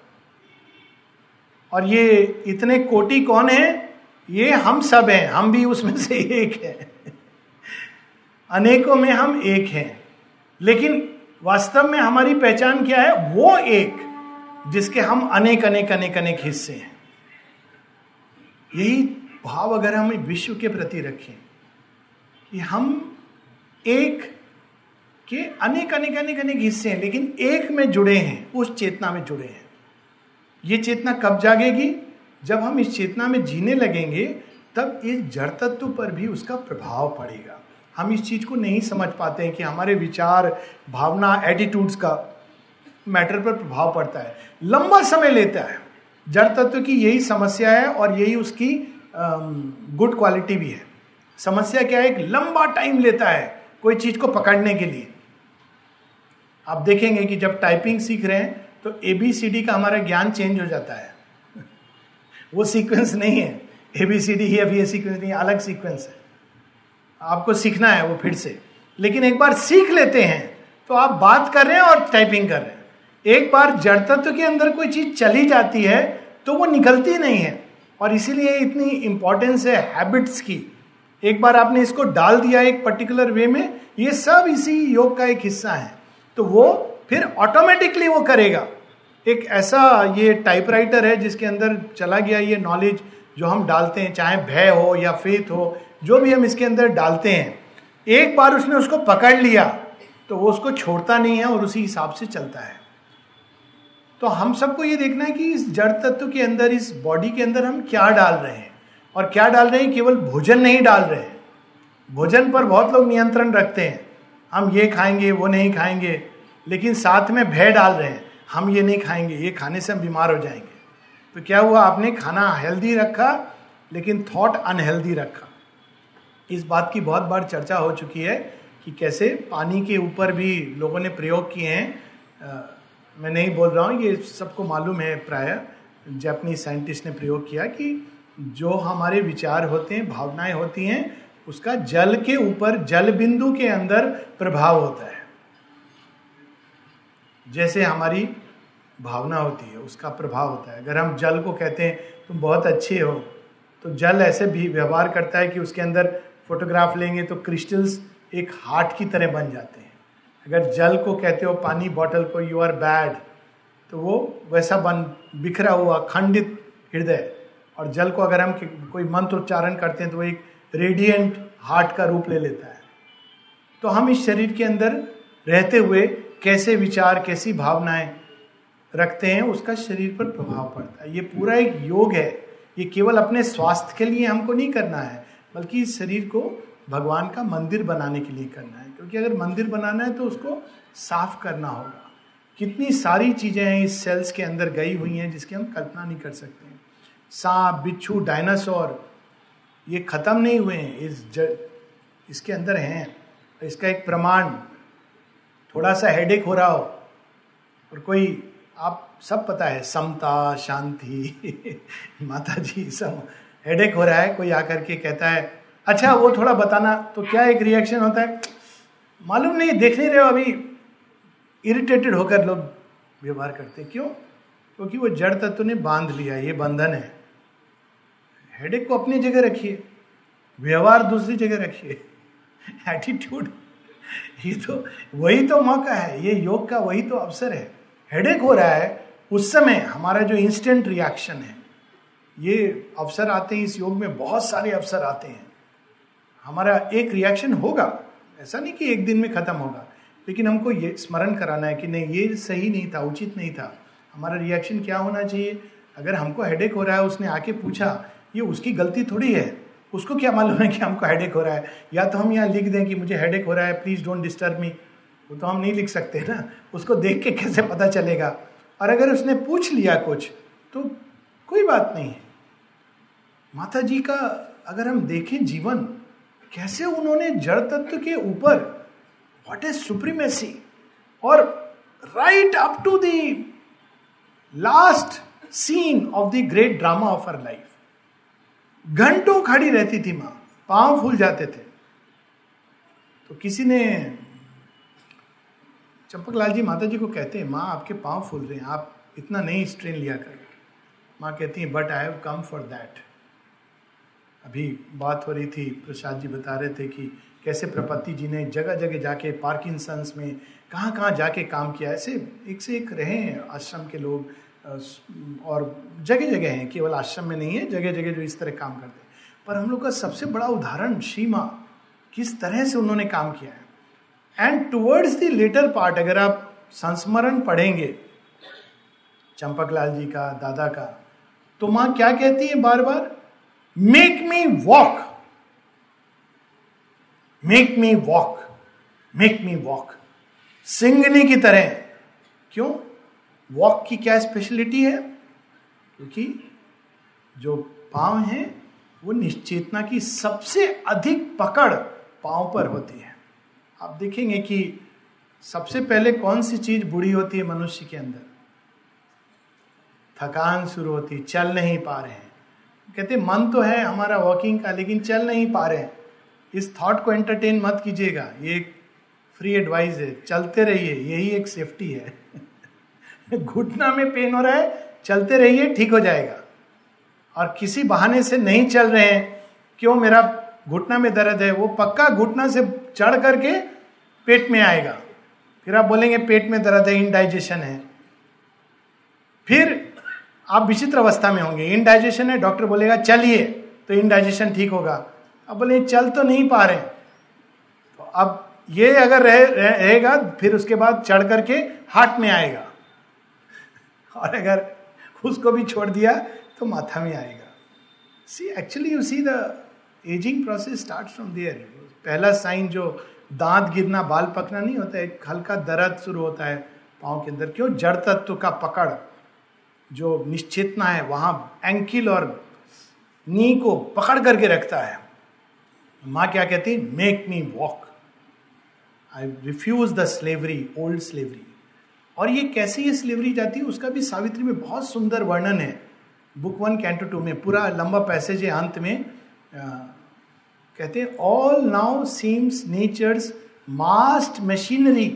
और ये इतने कोटि कौन है? ये हम सब हैं। हम भी उसमें से एक है। अनेकों में हम एक हैं। लेकिन वास्तव में हमारी पहचान क्या है? वो एक, जिसके हम अनेक अनेक अनेक अनेक हिस्से हैं। यही भाव अगर हम विश्व के प्रति रखें कि हम एक के अनेक अनेक अनेक अनेक हिस्से हैं, लेकिन एक में जुड़े हैं, उस चेतना में जुड़े हैं। ये चेतना कब जागेगी? जब हम इस चेतना में जीने लगेंगे, तब इस जड़ तत्व पर भी उसका प्रभाव पड़ेगा। हम इस चीज़ को नहीं समझ पाते हैं कि हमारे विचार, भावना एटीट्यूड्स का मैटर पर प्रभाव पड़ता है। लंबा समय लेता है। जड़ तत्व की यही समस्या है और यही उसकी गुड क्वालिटी भी है। समस्या क्या है? एक लंबा टाइम लेता है कोई चीज़ को पकड़ने के लिए। आप देखेंगे कि जब टाइपिंग सीख रहे हैं तो एबीसीडी का हमारा ज्ञान चेंज हो जाता है। वो सीक्वेंस नहीं है। एबीसीडी ही अभी सीक्वेंस नहीं अलग सीक्वेंस है। आपको सीखना है वो फिर से। लेकिन एक बार सीख लेते हैं तो आप बात कर रहे हैं और टाइपिंग कर रहे हैं। एक बार जड़ तत्व के अंदर कोई चीज़ चली जाती है तो वो निकलती नहीं है। और इसीलिए इतनी इंपॉर्टेंस है हैबिट्स की। एक बार आपने इसको डाल दिया एक पर्टिकुलर वे में, ये सब इसी योग का एक हिस्सा है। तो वो फिर ऑटोमेटिकली वो करेगा। एक ऐसा ये टाइपराइटर है जिसके अंदर चला गया ये नॉलेज जो हम डालते हैं, चाहे भय हो या फेथ हो, जो भी हम इसके अंदर डालते हैं। एक बार उसने उसको पकड़ लिया तो वो उसको छोड़ता नहीं है और उसी हिसाब से चलता है। तो हम सबको ये देखना है कि इस जड़ तत्व के अंदर, इस बॉडी के अंदर हम क्या डाल रहे हैं और क्या डाल रहे हैं, केवल भोजन नहीं डाल रहे हैं। भोजन पर बहुत लोग नियंत्रण रखते हैं। हम ये खाएँगे, वो नहीं खाएँगे, लेकिन साथ में भय डाल रहे हैं, हम ये नहीं खाएँगे, ये खाने से हम बीमार हो जाएँगे। तो क्या हुआ? आपने खाना हेल्दी रखा, लेकिन थॉट अनहेल्दी रखा। इस बात की बहुत बार चर्चा हो चुकी है कि कैसे पानी के ऊपर भी लोगों ने प्रयोग किए हैं। मैं नहीं बोल रहा हूँ, ये सबको मालूम है प्राय जैपनीज साइंटिस्ट ने प्रयोग किया कि जो हमारे विचार होते हैं, भावनाएँ होती हैं उसका जल के ऊपर, जल बिंदु के अंदर प्रभाव होता है। जैसे हमारी भावना होती है, उसका प्रभाव होता है। अगर हम जल को कहते हैं, तुम बहुत अच्छे हो। तो जल ऐसे भी व्यवहार करता है कि उसके अंदर फोटोग्राफ लेंगे तो क्रिस्टल्स एक हार्ट की तरह बन जाते हैं। अगर जल को कहते हो, पानी बॉटल को यू आर बैड तो वो वैसा बन, बिखरा हुआ खंडित हृदय। और जल को अगर हम कोई मंत्र उच्चारण करते हैं तो वो एक रेडियंट हार्ट का रूप ले लेता है। तो हम इस शरीर के अंदर रहते हुए कैसे विचार, कैसी भावनाएँ रखते हैं, उसका शरीर पर प्रभाव पड़ता है। ये पूरा एक योग है। ये केवल अपने स्वास्थ्य के लिए हमको नहीं करना है, बल्कि इस शरीर को भगवान का मंदिर बनाने के लिए करना है। क्योंकि अगर मंदिर बनाना है तो उसको साफ़ करना होगा। कितनी सारी चीज़ें हैं इस सेल्स के अंदर गई हुई हैं जिसकी हम कल्पना नहीं कर सकते सांप, बिच्छू डायनासोर ये खत्म नहीं हुए हैं इस ज, इसके अंदर हैं। इसका एक प्रमाण थोड़ा सा हेडेक हो रहा हो। और कोई आप सब पता है समता शांति [laughs] माता जी सब हेडेक हो रहा है कोई आकर के कहता है अच्छा वो थोड़ा बताना। तो क्या एक रिएक्शन होता है? मालूम नहीं देख नहीं रहे हो अभी। इरिटेटेड होकर लोग व्यवहार करते क्यों? क्योंकि वो जड़ तत्व ने बाँध लिया ये बंधन है। हेडेक को अपनी जगह रखिए। व्यवहार दूसरी जगह रखिए। एटीट्यूड ये तो वही तो मौका है। ये योग का वही तो अवसर है। हेडेक हो रहा है, उस समय हमारा जो इंस्टेंट रिएक्शन है, ये अवसर आते हैं, इस योग में बहुत सारे अवसर आते हैं। हमारा एक रिएक्शन होगा। ऐसा नहीं कि एक दिन में खत्म होगा। लेकिन हमको ये स्मरण कराना है कि नहीं, ये सही नहीं था, उचित नहीं था। हमारा रिएक्शन क्या होना चाहिए? अगर हमको हेडेक हो रहा है, उसने आके पूछा ये उसकी गलती थोड़ी है। उसको क्या मालूम है कि हमको हेडेक हो रहा है? या तो हम यहाँ लिख दें कि मुझे हेडेक हो रहा है प्लीज़ डोंट डिस्टर्ब मी वो तो हम नहीं लिख सकते ना। उसको देख के कैसे पता चलेगा? और अगर उसने पूछ लिया कुछ तो कोई बात नहीं। है माता जी का अगर हम देखें जीवन, कैसे उन्होंने जड़ तत्व के ऊपर वॉट इज़ सुप्रीमेसी और right up to the last scene of the great drama of our life घंटों खड़ी रहती थी माँ, पाँव फूल जाते थे। तो किसी ने चंपक लाल जी माता जी को कहते हैं, माँ, आपके पाँव फूल रहे हैं, आप इतना नहीं स्ट्रेन लिया कर। माँ कहती हैं but I have come for that अभी बात हो रही थी, प्रसाद जी बता रहे थे कि कैसे प्रपति जी ने जगह जगह जाके पार्किंसंस में कहाँ कहाँ जाके काम किया, ऐसे एक से एक रहे हैं आश्रम के लोग। और जगह जगह हैं, केवल आश्रम में नहीं है जगह जगह जो इस तरह काम करते हैं। पर हम लोग का सबसे बड़ा उदाहरण सीमा, किस तरह से उन्होंने काम किया है। And towards the latter part अगर आप संस्मरण पढ़ेंगे चंपक जी का, दादा का तो माँ क्या कहती है बार बार make me walk make me walk make me walk सिंगनी की तरह। क्यों? वॉक की क्या स्पेशलिटी है? क्योंकि जो पाँव है, वो निश्चेतना की सबसे अधिक पकड़ पाँव पर होती है। आप देखेंगे कि सबसे पहले कौन सी चीज़ बुरी होती है मनुष्य के अंदर? थकान शुरू होती, चल नहीं पा रहे हैं। कहते, मन तो है हमारा वॉकिंग का, लेकिन चल नहीं पा रहे हैं। इस थॉट को एंटरटेन मत कीजिएगा। ये एक फ्री एडवाइस है। चलते रहिए, यही एक सेफ्टी है। [laughs] [laughs] घुटना में पेन हो रहा है चलते रहिए ठीक हो जाएगा। और किसी बहाने से नहीं चल रहे हैं क्यों मेरा घुटना में दर्द है वो पक्का घुटना से चढ़ करके पेट में आएगा। फिर आप बोलेंगे पेट में दर्द है इनडाइजेशन है। फिर आप विचित्र अवस्था में होंगे इनडाइजेशन है डॉक्टर बोलेगा चलिए तो इनडाइजेशन ठीक होगा। अब बोले चल तो नहीं पा रहे तो अब ये अगर रहे, रहेगा फिर उसके बाद चढ़ करके हार्ट में आएगा। और अगर उसको भी छोड़ दिया तो माथा में आएगा। See actually you see the ageing process start from there पहला साइन जो दांत गिरना, बाल पकना नहीं होता है हल्का दर्द शुरू होता है पाँव के अंदर क्यों जड़ तत्व का पकड़ जो निश्चेतना है, वहाँ एंकिल और नी को पकड़ करके रखता है। माँ क्या कहती make me walk I refuse the slavery old slavery और ये कैसे ये स्लेवरी जाती है उसका भी सावित्री में बहुत सुंदर वर्णन है। बुक वन कैंटो टू में पूरा लंबा पैसेज है अंत में। आ, कहते हैं all now seems nature's mast machinery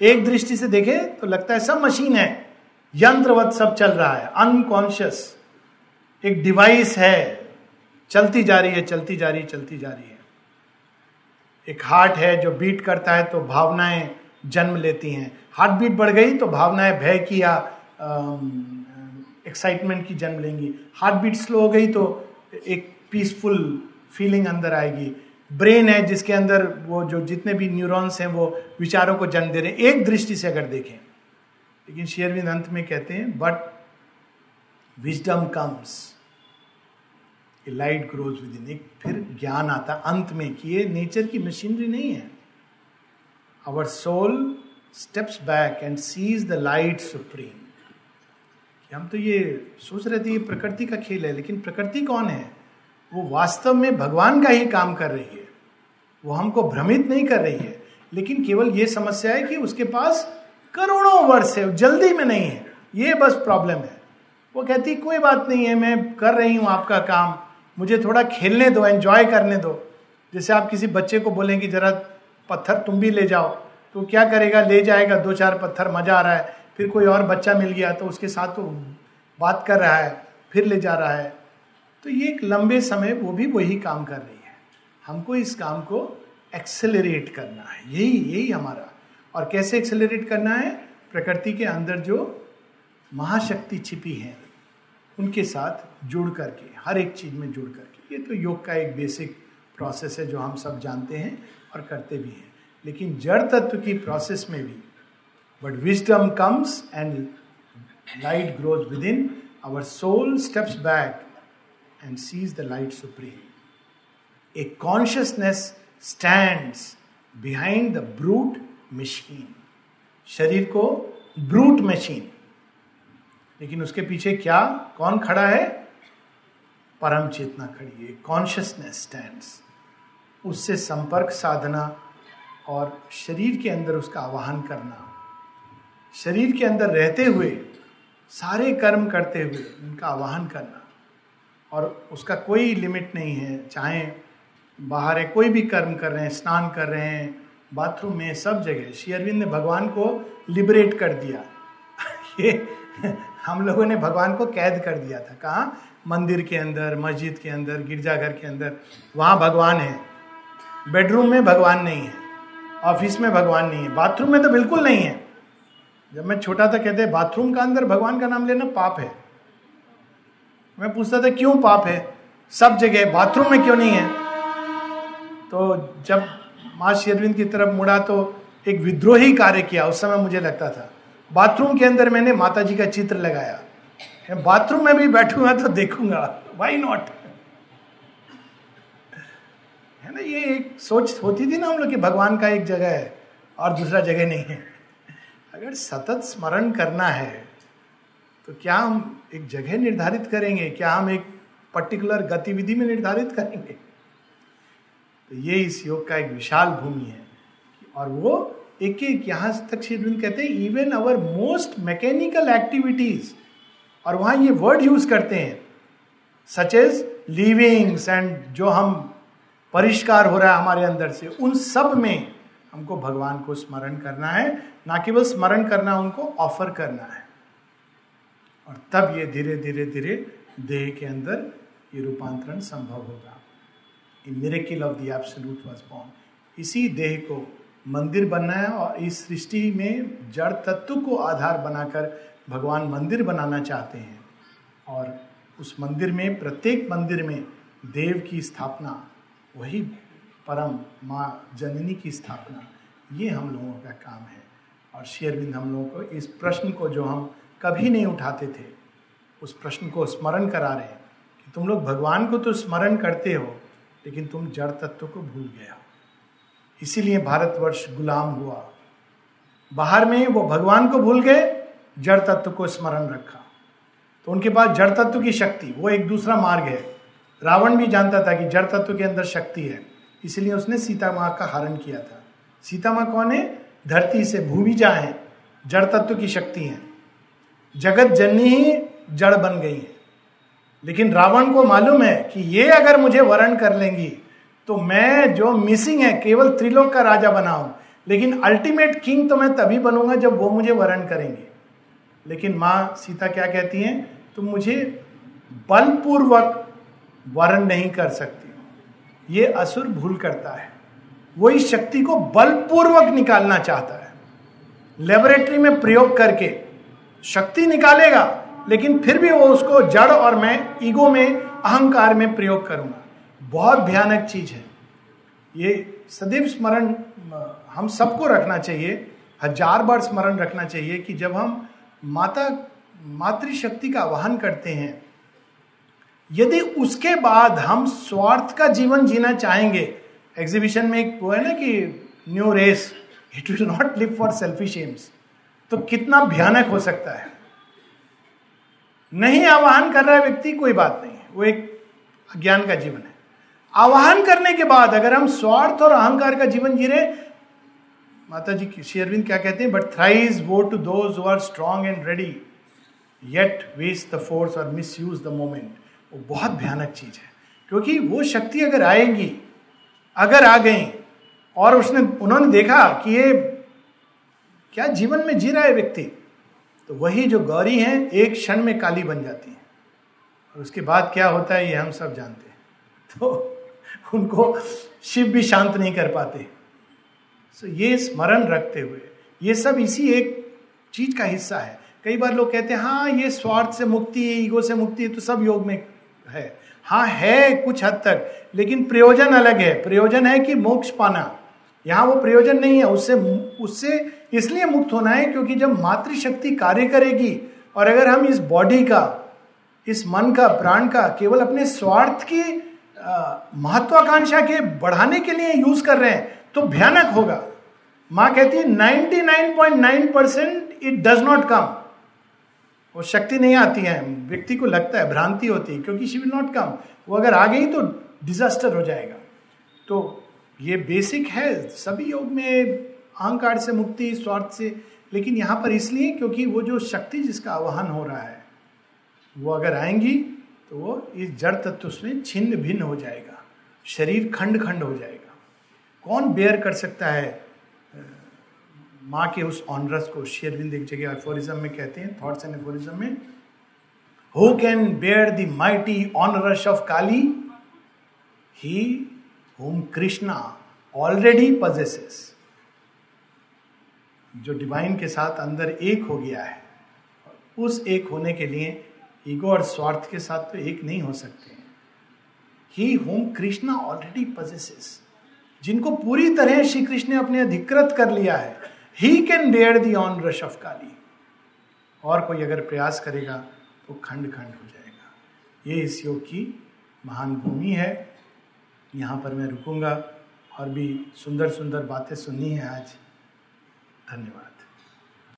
एक दृष्टि से देखे तो लगता है सब मशीन है यंत्रवत सब चल रहा है अनकॉन्शियस एक डिवाइस है चलती जा रही है चलती जा रही है चलती जा रही है। एक हार्ट है जो बीट करता है तो भावनाएँ जन्म लेती हैं। हार्ट बीट बढ़ गई तो भावनाएँ भय की या एक्साइटमेंट की जन्म लेंगी। हार्ट बीट स्लो हो गई तो एक पीसफुल फीलिंग अंदर आएगी। ब्रेन है जिसके अंदर वो जो जितने भी न्यूरॉन्स हैं वो विचारों को जन्म दे रहे हैं। एक दृष्टि से अगर देखें, लेकिन शेयरविंद अंत में कहते हैं but wisdom comes light grows within एक फिर ज्ञान आता, अंत में कि ये नेचर की मशीनरी नहीं है। Our soul steps back and sees the light supreme हम तो ये सोच रहे थे ये प्रकृति का खेल है, लेकिन प्रकृति कौन है? वो वास्तव में भगवान का ही काम कर रही है। वो हमको भ्रमित नहीं कर रही है। लेकिन केवल ये समस्या है कि उसके पास करोड़ों वर्ष है, जल्दी में नहीं है। ये बस प्रॉब्लम है। वो कहती, कोई बात नहीं है, मैं कर रही हूँ आपका काम। मुझे थोड़ा खेलने दो एंजॉय करने दो। जैसे आप किसी बच्चे को बोलें कि जरा पत्थर तुम भी ले जाओ। तो क्या करेगा? ले जाएगा, दो चार पत्थर, मज़ा आ रहा है। फिर कोई और बच्चा मिल गया तो उसके साथ तो बात कर रहा है, फिर ले जा रहा है। तो ये एक लंबे समय वो भी वही काम कर रही है। हमको इस काम को एक्सेलरेट करना है। यही यही हमारा। और कैसे एक्सेलरेट करना है? प्रकृति के अंदर जो महाशक्ति छिपी है, उनके साथ जुड़ करके, हर एक चीज़ में जुड़ करके। ये तो योग का एक बेसिक प्रोसेस है जो हम सब जानते हैं और करते भी हैं। लेकिन जड़ तत्व की प्रोसेस में भी but wisdom comes and light grows within our soul steps back and sees the light supreme a consciousness stand behind the brute machine शरीर को ब्रूट मशीन लेकिन उसके पीछे क्या? कौन खड़ा है? परम चेतना खड़ी है। कॉन्शियसनेस स्टैंड्स उससे संपर्क साधना और शरीर के अंदर उसका आवाहन करना। शरीर के अंदर रहते हुए, सारे कर्म करते हुए उनका आवाहन करना। और उसका कोई लिमिट नहीं है, चाहे बाहर है, कोई भी कर्म कर रहे हैं, स्नान कर रहे हैं, बाथरूम में, सब जगह। श्री अरविंद ने भगवान को लिबरेट कर दिया। [laughs] ये हम लोगों ने भगवान को कैद कर दिया था। कहाँ? मंदिर के अंदर, मस्जिद के अंदर, गिरजाघर के अंदर। वहाँ भगवान है। बेडरूम में भगवान नहीं है, ऑफ़िस में भगवान नहीं है, बाथरूम में तो बिल्कुल नहीं है। जब मैं छोटा था, कहते बाथरूम का अंदर भगवान का नाम लेना पाप है। मैं पूछता था, क्यों पाप है? सब जगह बाथरूम में क्यों नहीं है? तो जब माँ शेरविंद की तरफ़ मुड़ा तो एक विद्रोही कार्य किया, उस समय मुझे लगता था, बाथरूम के अंदर मैंने माता जी का चित्र लगाया बाथरूम में भी बैठूँगा तो देखूँगा वाई नॉट है ना, ये एक सोच होती थी ना हम लोग कि, भगवान का एक जगह है और दूसरा जगह नहीं है। अगर सतत स्मरण करना है तो क्या हम एक जगह निर्धारित करेंगे? क्या हम एक पर्टिकुलर गतिविधि में निर्धारित करेंगे? तो ये इस योग का एक विशाल भूमि है और वो एक एक यहाँ तक शेरविंद कहते हैं even our most mechanical activities और वहाँ ये वर्ड यूज़ करते हैं सच एज लिविंग्स एंड जो हम परिष्कार हो रहा है हमारे अंदर से। उन सब में हमको भगवान को स्मरण करना है, ना केवल स्मरण करना, उनको ऑफ़र करना है। और तब ये धीरे धीरे धीरे देह के अंदर ये रूपांतरण संभव होगा। Miracle of the absolute was born इसी देह को मंदिर बनना है और इस सृष्टि में जड़ तत्व को आधार बनाकर भगवान मंदिर बनाना चाहते हैं। और उस मंदिर में, प्रत्येक मंदिर में देव की स्थापना वही परम माँ जननी की स्थापना। ये हम लोगों का काम है। और शेयरबिंद हम लोगों को इस प्रश्न को जो हम कभी नहीं उठाते थे, उस प्रश्न को स्मरण करा रहे हैं कि तुम लोग भगवान को तो स्मरण करते हो, लेकिन तुम जड़ तत्व को भूल गए हो। इसीलिए भारतवर्ष गुलाम हुआ। बाहर में वो भगवान को भूल गए, जड़ तत्व को स्मरण रखा। तो उनके पास जड़ तत्व की शक्ति, वो एक दूसरा मार्ग है। रावण भी जानता था कि जड़ तत्व के अंदर शक्ति है, इसलिए उसने सीता माँ का हरण किया था। सीता माँ कौन है? धरती से भूमिजा है, जड़ तत्व की शक्ति है। जगत जननी ही जड़ बन गई है। लेकिन रावण को मालूम है कि ये अगर मुझे वरण कर लेंगी तो मैं जो मिसिंग है, केवल त्रिलोक का राजा बनाऊँ लेकिन अल्टीमेट किंग तो मैं तभी बनूँगा जब वो मुझे वरण करेंगे। लेकिन माँ सीता क्या कहती हैं? तुम मुझे बलपूर्वक वर्ण नहीं कर सकती। ये असुर भूल करता है। वो इस शक्ति को बलपूर्वक निकालना चाहता है। लेबोरेटरी में प्रयोग करके शक्ति निकालेगा, लेकिन फिर भी वो उसको जड़ और मैं ईगो में, अहंकार में प्रयोग करूँगा। बहुत भयानक चीज़ है। ये सदैव स्मरण, हम सबको रखना चाहिए। हज़ार बार स्मरण रखना चाहिए कि जब हम माता, मातृशक्ति का आवाहन करते हैं यदि उसके बाद हम स्वार्थ का जीवन जीना चाहेंगे एग्जीबिशन में एक वो है ना कि new race it will not live for selfish aims तो कितना भयानक हो सकता है। नहीं आवाहन कर रहा है व्यक्ति, कोई बात नहीं, वो एक अज्ञान का जीवन है। आवाहन करने के बाद अगर हम स्वार्थ और अहंकार का जीवन जी रहे माता जी शेयरविंद क्या कहते हैं? But thrice woe to those are strong and ready yet waste the force और मिस यूज़ द मोमेंट वो बहुत भयानक चीज़ है। क्योंकि वो शक्ति अगर आएँगी, अगर आ गई, और उसने, उन्होंने देखा कि ये क्या जीवन में जी रहा है व्यक्ति तो वही जो गौरी है, एक क्षण में काली बन जाती है। और उसके बाद क्या होता है, ये हम सब जानते हैं। [laughs] तो उनको शिव भी शांत नहीं कर पाते। सो ये स्मरण रखते हुए, ये सब इसी एक चीज़ का हिस्सा है। कई बार लोग कहते हैं हाँ ये स्वार्थ से मुक्ति, ईगो से मुक्ति है तो सब योग में है। हाँ है कुछ हद तक, लेकिन प्रयोजन अलग है। प्रयोजन है कि मोक्ष पाना। यहाँ वो प्रयोजन नहीं है, उससे उससे इसलिए मुक्त होना है क्योंकि जब मातृशक्ति कार्य करेगी और अगर हम इस बॉडी का, इस मन का, प्राण का केवल अपने स्वार्थ की महत्वाकांक्षा के बढ़ाने के लिए यूज़ कर रहे हैं तो भयानक होगा। माँ कहती है 99.9 percent it does not come वो शक्ति नहीं आती है, व्यक्ति को लगता है, भ्रांति होती है, क्योंकि शी विल नॉट कम वो अगर आ गई तो डिजास्टर हो जाएगा। तो ये बेसिक है, सभी योग में अहंकार से मुक्ति, स्वार्थ से, लेकिन यहाँ पर इसलिए क्योंकि वो जो शक्ति जिसका आवाहन हो रहा है, वो अगर आएँगी तो वो इस जड़ तत्व में छिन्न भिन्न हो जाएगा। शरीर खंड खंड हो जाएगा। कौन बेयर कर सकता है? माँ के उस ऑनरस को शेयरविंद एक जगह एफोरिज्म में कहते हैं थॉट्स एंड एफोरिज्म में who can bear the mighty onus of Kali he whom Krishna already possesses जो डिवाइन के साथ अंदर एक हो गया है, उस एक होने के लिए ईगो और स्वार्थ के साथ तो एक नहीं हो सकते he. Whom Krishna already possesses जिनको पूरी तरह श्री कृष्ण ने अपने अधिकृत कर लिया है he can dare the onus of Kali और कोई अगर प्रयास करेगा तो खंड खंड हो जाएगा। ये इस योग की महान भूमि है। यहाँ पर मैं रुकूँगा और भी सुंदर सुंदर बातें सुननी है आज। धन्यवाद।